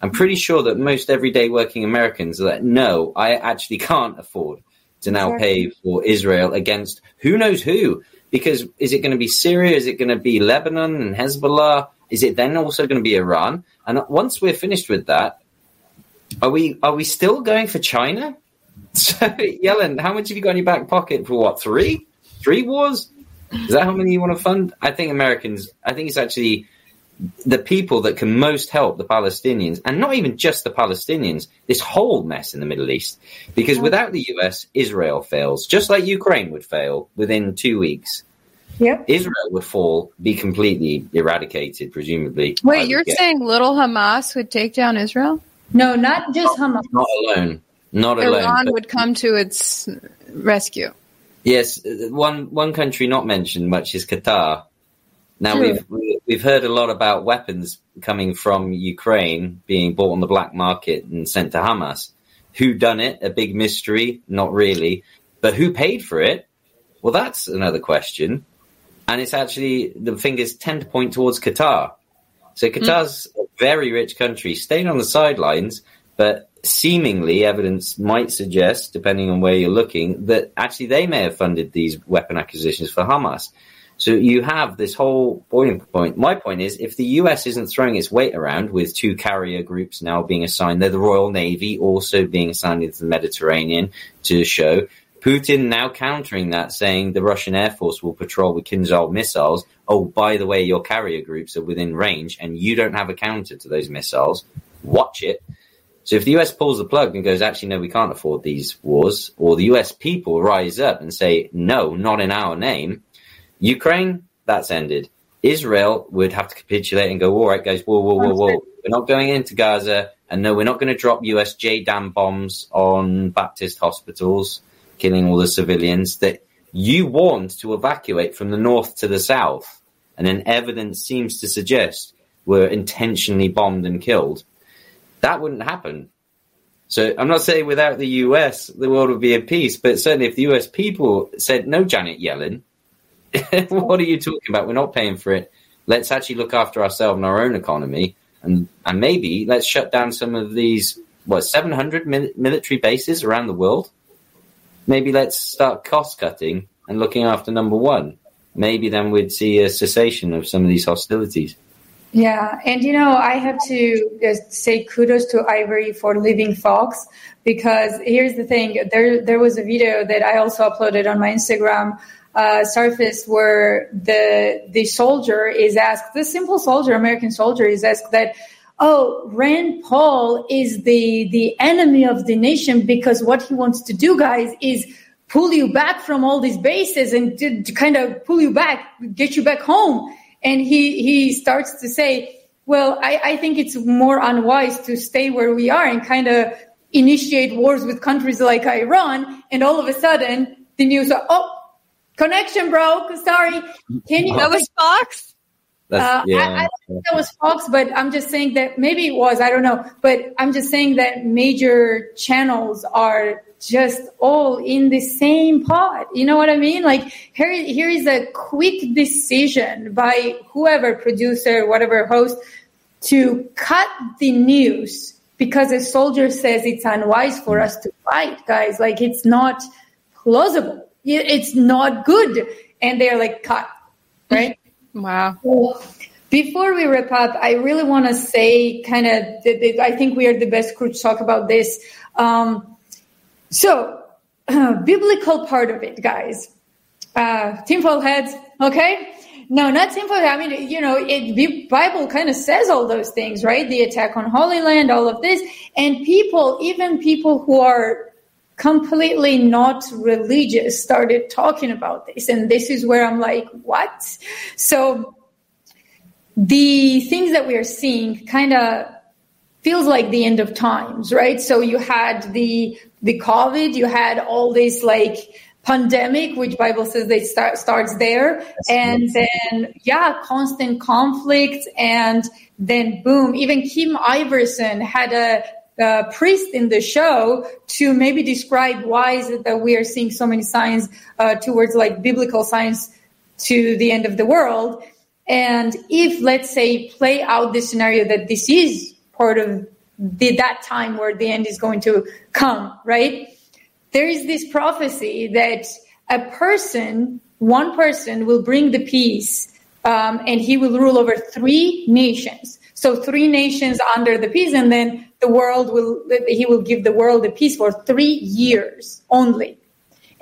H: I'm pretty sure that most everyday working Americans are like, no, I actually can't afford to now pay for Israel against who knows who. Because is it going to be Syria? Is it going to be Lebanon and Hezbollah? Is it then also going to be Iran? And once we're finished with that, are we are we still going for China? So, Yellen, how much have you got in your back pocket for what? Three? Three wars? Is that how many you want to fund? I think Americans, I think it's actually the people that can most help the Palestinians, and not even just the Palestinians, this whole mess in the Middle East. Because without the US, Israel fails, just like Ukraine would fail within two weeks.
E: Yep.
H: Israel would fall, be completely eradicated, presumably.
D: Wait, you're saying little Hamas would take down Israel?
E: No, not just Hamas.
H: Not alone. Not
D: Iran
H: alone.
D: Iran would come to its rescue.
H: Yes, one one country not mentioned much is Qatar. Now we've we've heard a lot about weapons coming from Ukraine being bought on the black market and sent to Hamas. Who done it? A big mystery. Not really, but who paid for it? Well, that's another question. And it's actually the fingers tend to point towards Qatar. So Qatar's mm. a very rich country, staying on the sidelines, but seemingly evidence might suggest, depending on where you're looking, that actually they may have funded these weapon acquisitions for Hamas. So you have this whole boiling point. My point is, if the US isn't throwing its weight around with two carrier groups now being assigned, they're the Royal Navy also being assigned into the Mediterranean to show Putin now countering that, saying the Russian Air Force will patrol with Kinzhal missiles. Oh, by the way, your carrier groups are within range and you don't have a counter to those missiles. Watch it. So if the US pulls the plug and goes, actually, no, we can't afford these wars, or the US people rise up and say, no, not in our name, Ukraine, that's ended. Israel would have to capitulate and go, all right, guys, whoa, whoa, whoa, whoa. We're not going into Gaza. And no, we're not going to drop US JDAM bombs on Baptist hospitals, killing all the civilians that you warned to evacuate from the north to the south. And then evidence seems to suggest were intentionally bombed and killed. That wouldn't happen. So I'm not saying without the US, the world would be at peace, but certainly if the US people said, no, Janet Yellen, what are you talking about? We're not paying for it. Let's actually look after ourselves and our own economy, and and maybe let's shut down some of these what 700 mil- military bases around the world. Maybe let's start cost cutting and looking after number one. Maybe then we'd see a cessation of some of these hostilities.
E: Yeah, and you know, I have to say kudos to Ivory for leaving Fox because here's the thing: there there was a video that I also uploaded on my Instagram uh, where the the soldier is asked, the simple soldier, American soldier, is asked that, oh, Rand Paul is the the enemy of the nation because what he wants to do, guys, is pull you back from all these bases and to, to kind of pull you back, get you back home. And he he starts to say, well, I, I think it's more unwise to stay where we are and kind of initiate wars with countries like Iran. And all of a sudden, the news are, oh, connection broke. Sorry. Can you?
D: That was Fox.
E: Uh, yeah. I, I think that was Fox, but I'm just saying that maybe it was. I don't know, but I'm just saying that major channels are just all in the same pot. You know what I mean? Like here, here is a quick decision by whoever producer, whatever host, to cut the news because a soldier says it's unwise for us to fight, guys. Like it's not plausible it's not good. And they're like cut, right?
D: Wow.
E: So before we wrap up, I really want to say kind of, I think we are the best crew to talk about this. Um, so, uh, biblical part of it, guys. Uh, tinfoil heads, okay? No, not tinfoil. I mean, you know, it, the Bible kind of says all those things, right? The attack on Holy Land, all of this, and people, even people who are completely not religious started talking about this. And this is where I'm like, what? So the things that we are seeing kind of feels like the end of times, right? So you had the the COVID, you had all this like pandemic, which Bible says they start starts there, and then yeah, constant conflict, and then boom, even Kim Iversen had a, a priest in the show to maybe describe why is it that we are seeing so many signs uh, towards like biblical signs to the end of the world. And if let's say play out the scenario that this is part of the, that time where the end is going to come, right? There is this prophecy that a person, one person will bring the peace um, and he will rule over three nations. So three nations under the peace, and then the world will, he will give the world a peace for three years only.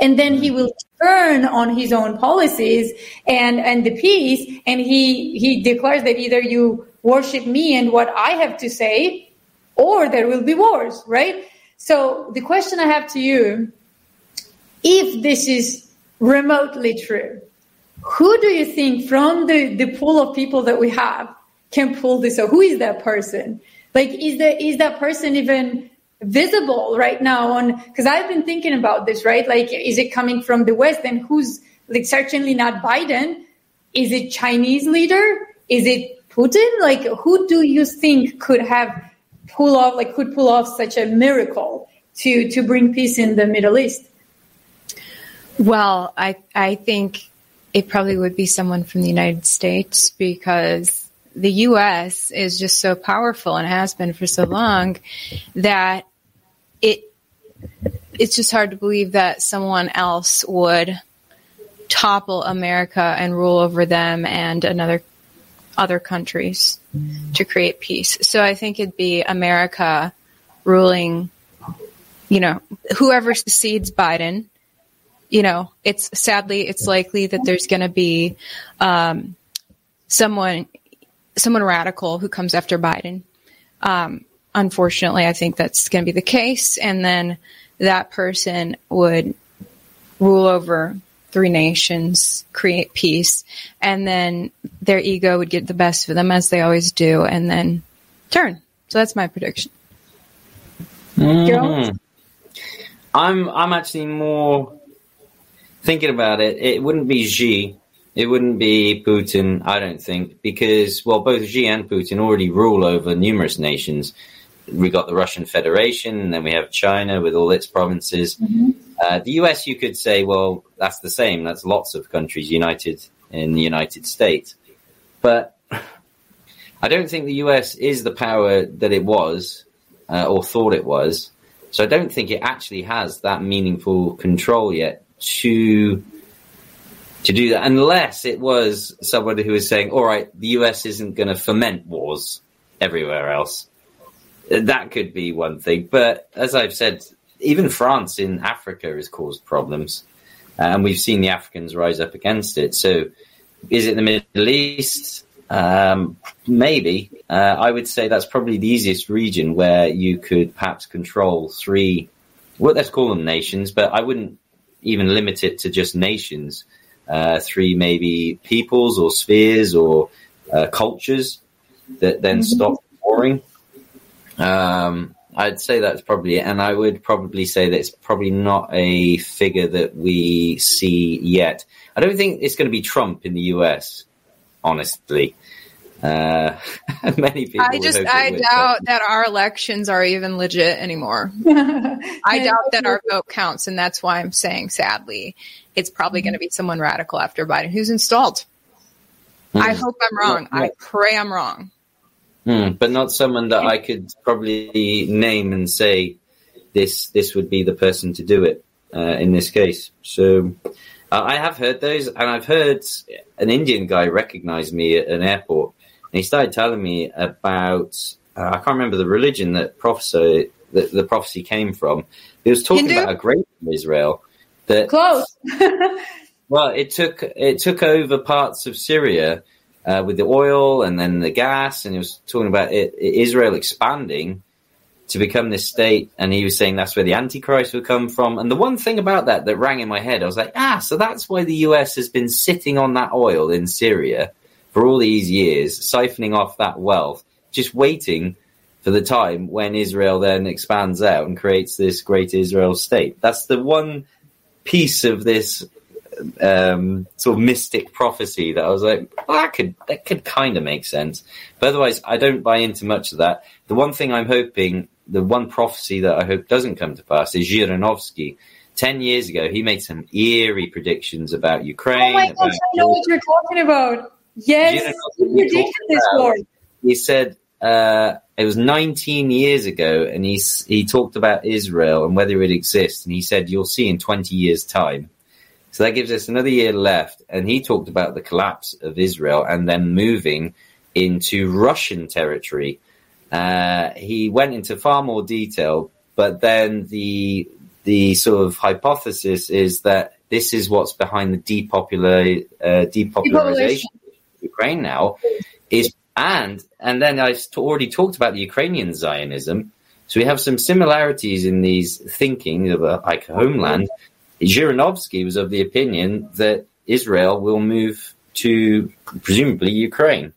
E: And then he will turn on his own policies and, and the peace, and he, he declares that either you worship me and what I have to say, or there will be wars, right? So the question I have to you, if this is remotely true, who do you think from the, the pool of people that we have can pull this off? Who is that person? Like, is that, is that person even visible right now on, cause I've been thinking about this, right? Like, is it coming from the West and who's like certainly not Biden? Is it Chinese leader? Is it Putin? Like, who do you think could have pull off, like, could pull off such a miracle to, to bring peace in the Middle East?
D: Well, I, I think it probably would be someone from the United States because the U.S. is just so powerful and has been for so long that it it's just hard to believe that someone else would topple America and rule over them and another other countries to create peace. So I think it'd be America ruling, you know, whoever succeeds Biden you know, it's sadly it's likely that there's going to be um, someone someone radical who comes after Biden. Um, unfortunately, I think that's going to be the case, and then that person would rule over three nations, create peace, and then their ego would get the best of them as they always do, and then turn. So that's my prediction.
H: Mm-hmm. I'm I'm actually more thinking about it, it wouldn't be Xi. It wouldn't be Putin, I don't think, because, well, both Xi and Putin already rule over numerous nations. We got the Russian Federation, and then we have China with all its provinces. Mm-hmm. Uh, the US, you could say, well, that's the same. That's lots of countries united in the United States. But I don't think the US is the power that it was uh, or thought it was. So I don't think it actually has that meaningful control yet to to do that unless it was somebody who was saying, all right, the US isn't going to foment wars everywhere else. That could be one thing. But as I've said, even France in Africa has caused problems. Uh, and we've seen the Africans rise up against it. So is it the Middle East? Um, maybe. Uh, I would say that's probably the easiest region where you could perhaps control three, well, let's call them nations, but I wouldn't even limit it to just nations, uh, three maybe peoples or spheres or uh, cultures that then mm-hmm. stop warring. Um, I'd say that's probably. And I would probably say that it's probably not a figure that we see yet. I don't think it's going to be Trump in the US, honestly. Uh, many people.
D: I just I doubt that our elections are even legit anymore. I doubt that our vote counts, and that's why I'm saying, sadly, it's probably going to be someone radical after Biden who's installed. Mm. I hope I'm wrong. I pray I'm wrong.
H: Mm, but not someone that I could probably name and say this this would be the person to do it uh, in this case. So uh, I have heard those, and I've heard an Indian guy recognize me at an airport and he started telling me about uh, I can't remember the religion that prophecy that the prophecy came from. He was talking Hindu? about a great Israel that
E: close.
H: well, it took it took over parts of Syria uh, with the oil and then the gas, and he was talking about it, Israel expanding to become this state, and he was saying that's where the Antichrist would come from. And the one thing about that that rang in my head, I was like, ah, so that's why the US has been sitting on that oil in Syria for all these years, siphoning off that wealth, just waiting for the time when Israel then expands out and creates this great Israel state. That's the one piece of this um, sort of mystic prophecy that I was like, well, that could that could kind of make sense. But otherwise, I don't buy into much of that. The one thing I'm hoping, the one prophecy that I hope doesn't come to pass is Zhirinovsky. Ten years ago, he made some eerie predictions about Ukraine.
E: Oh my gosh, I know what you're talking about. Yes, he predicted this war.
H: He said uh, it was 19 years ago, and he he talked about Israel and whether it exists, and he said you'll see in 20 years' time. So that gives us another year left, and he talked about the collapse of Israel and then moving into Russian territory. Uh, he went into far more detail, but then the the sort of hypothesis is that this is what's behind the depopular uh, depopularization of Ukraine now is and and then I've already talked about the Ukrainian Zionism. So we have some similarities in these thinking of a, like a homeland. Zhirinovsky was of the opinion that Israel will move to presumably Ukraine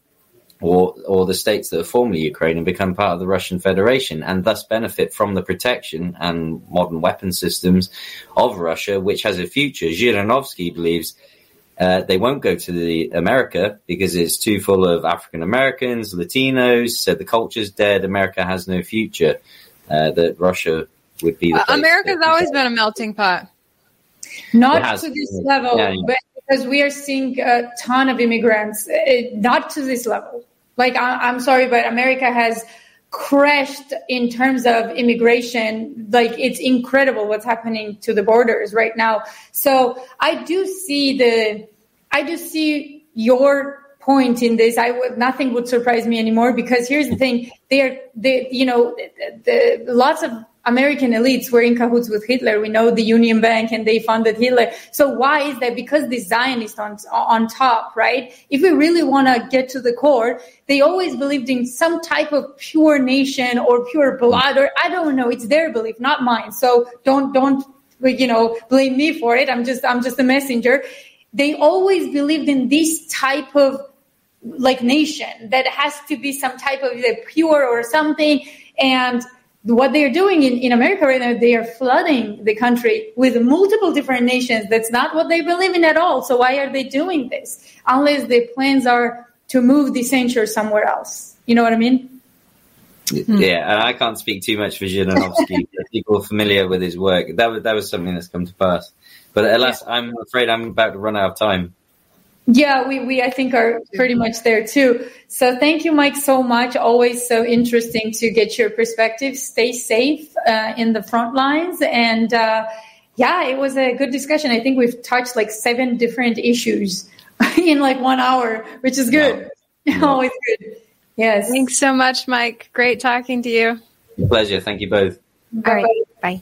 H: or or the states that are formerly Ukraine and become part of the Russian Federation and thus benefit from the protection and modern weapon systems of Russia, which has a future. Zhirinovsky believes uh, they won't go to the America because it's too full of African Americans, Latinos. Said the culture's dead. America has no future. Uh, that Russia would be.
D: Uh, America's always been a melting pot.
E: Not to this level, yeah, yeah. but because we are seeing a ton of immigrants. It, not to this level. Like I, I'm sorry, but America has crashed in terms of immigration. Like it's incredible what's happening to the borders right now. So I do see the, I do see your point in this. I would, nothing would surprise me anymore because here's the thing. They're, they, you know, the, the, lots of American elites were in cahoots with Hitler. We know the Union Bank and they funded Hitler. So why is that? Because the Zionists on, on top, right? If we really want to get to the core, they always believed in some type of pure nation or pure blood or I don't know. It's their belief, not mine. So don't, don't, you know, blame me for it. I'm just, I'm just a messenger. They always believed in this type of like nation that has to be some type of either pure or something. And what they're doing in, in America right now, they are flooding the country with multiple different nations. That's not what they believe in at all. So why are they doing this? Unless the plans are to move the censure somewhere else. You know what I mean?
H: Yeah, and I can't speak too much for Zhirinovsky. People familiar with his work. That was that was something that's come to pass. But alas, yeah. I'm afraid I'm about to run out of time.
E: Yeah, we, we I think are pretty much there too. So thank you, Mike, so much. Always so interesting to get your perspective. Stay safe uh, in the front lines, and uh, yeah, it was a good discussion. I think we've touched like seven different issues in like one hour, which is good. Wow. Always good. Yes.
D: Thanks so much, Mike. Great talking to you.
H: Pleasure. Thank you both.
D: All right. Bye.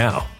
A: now.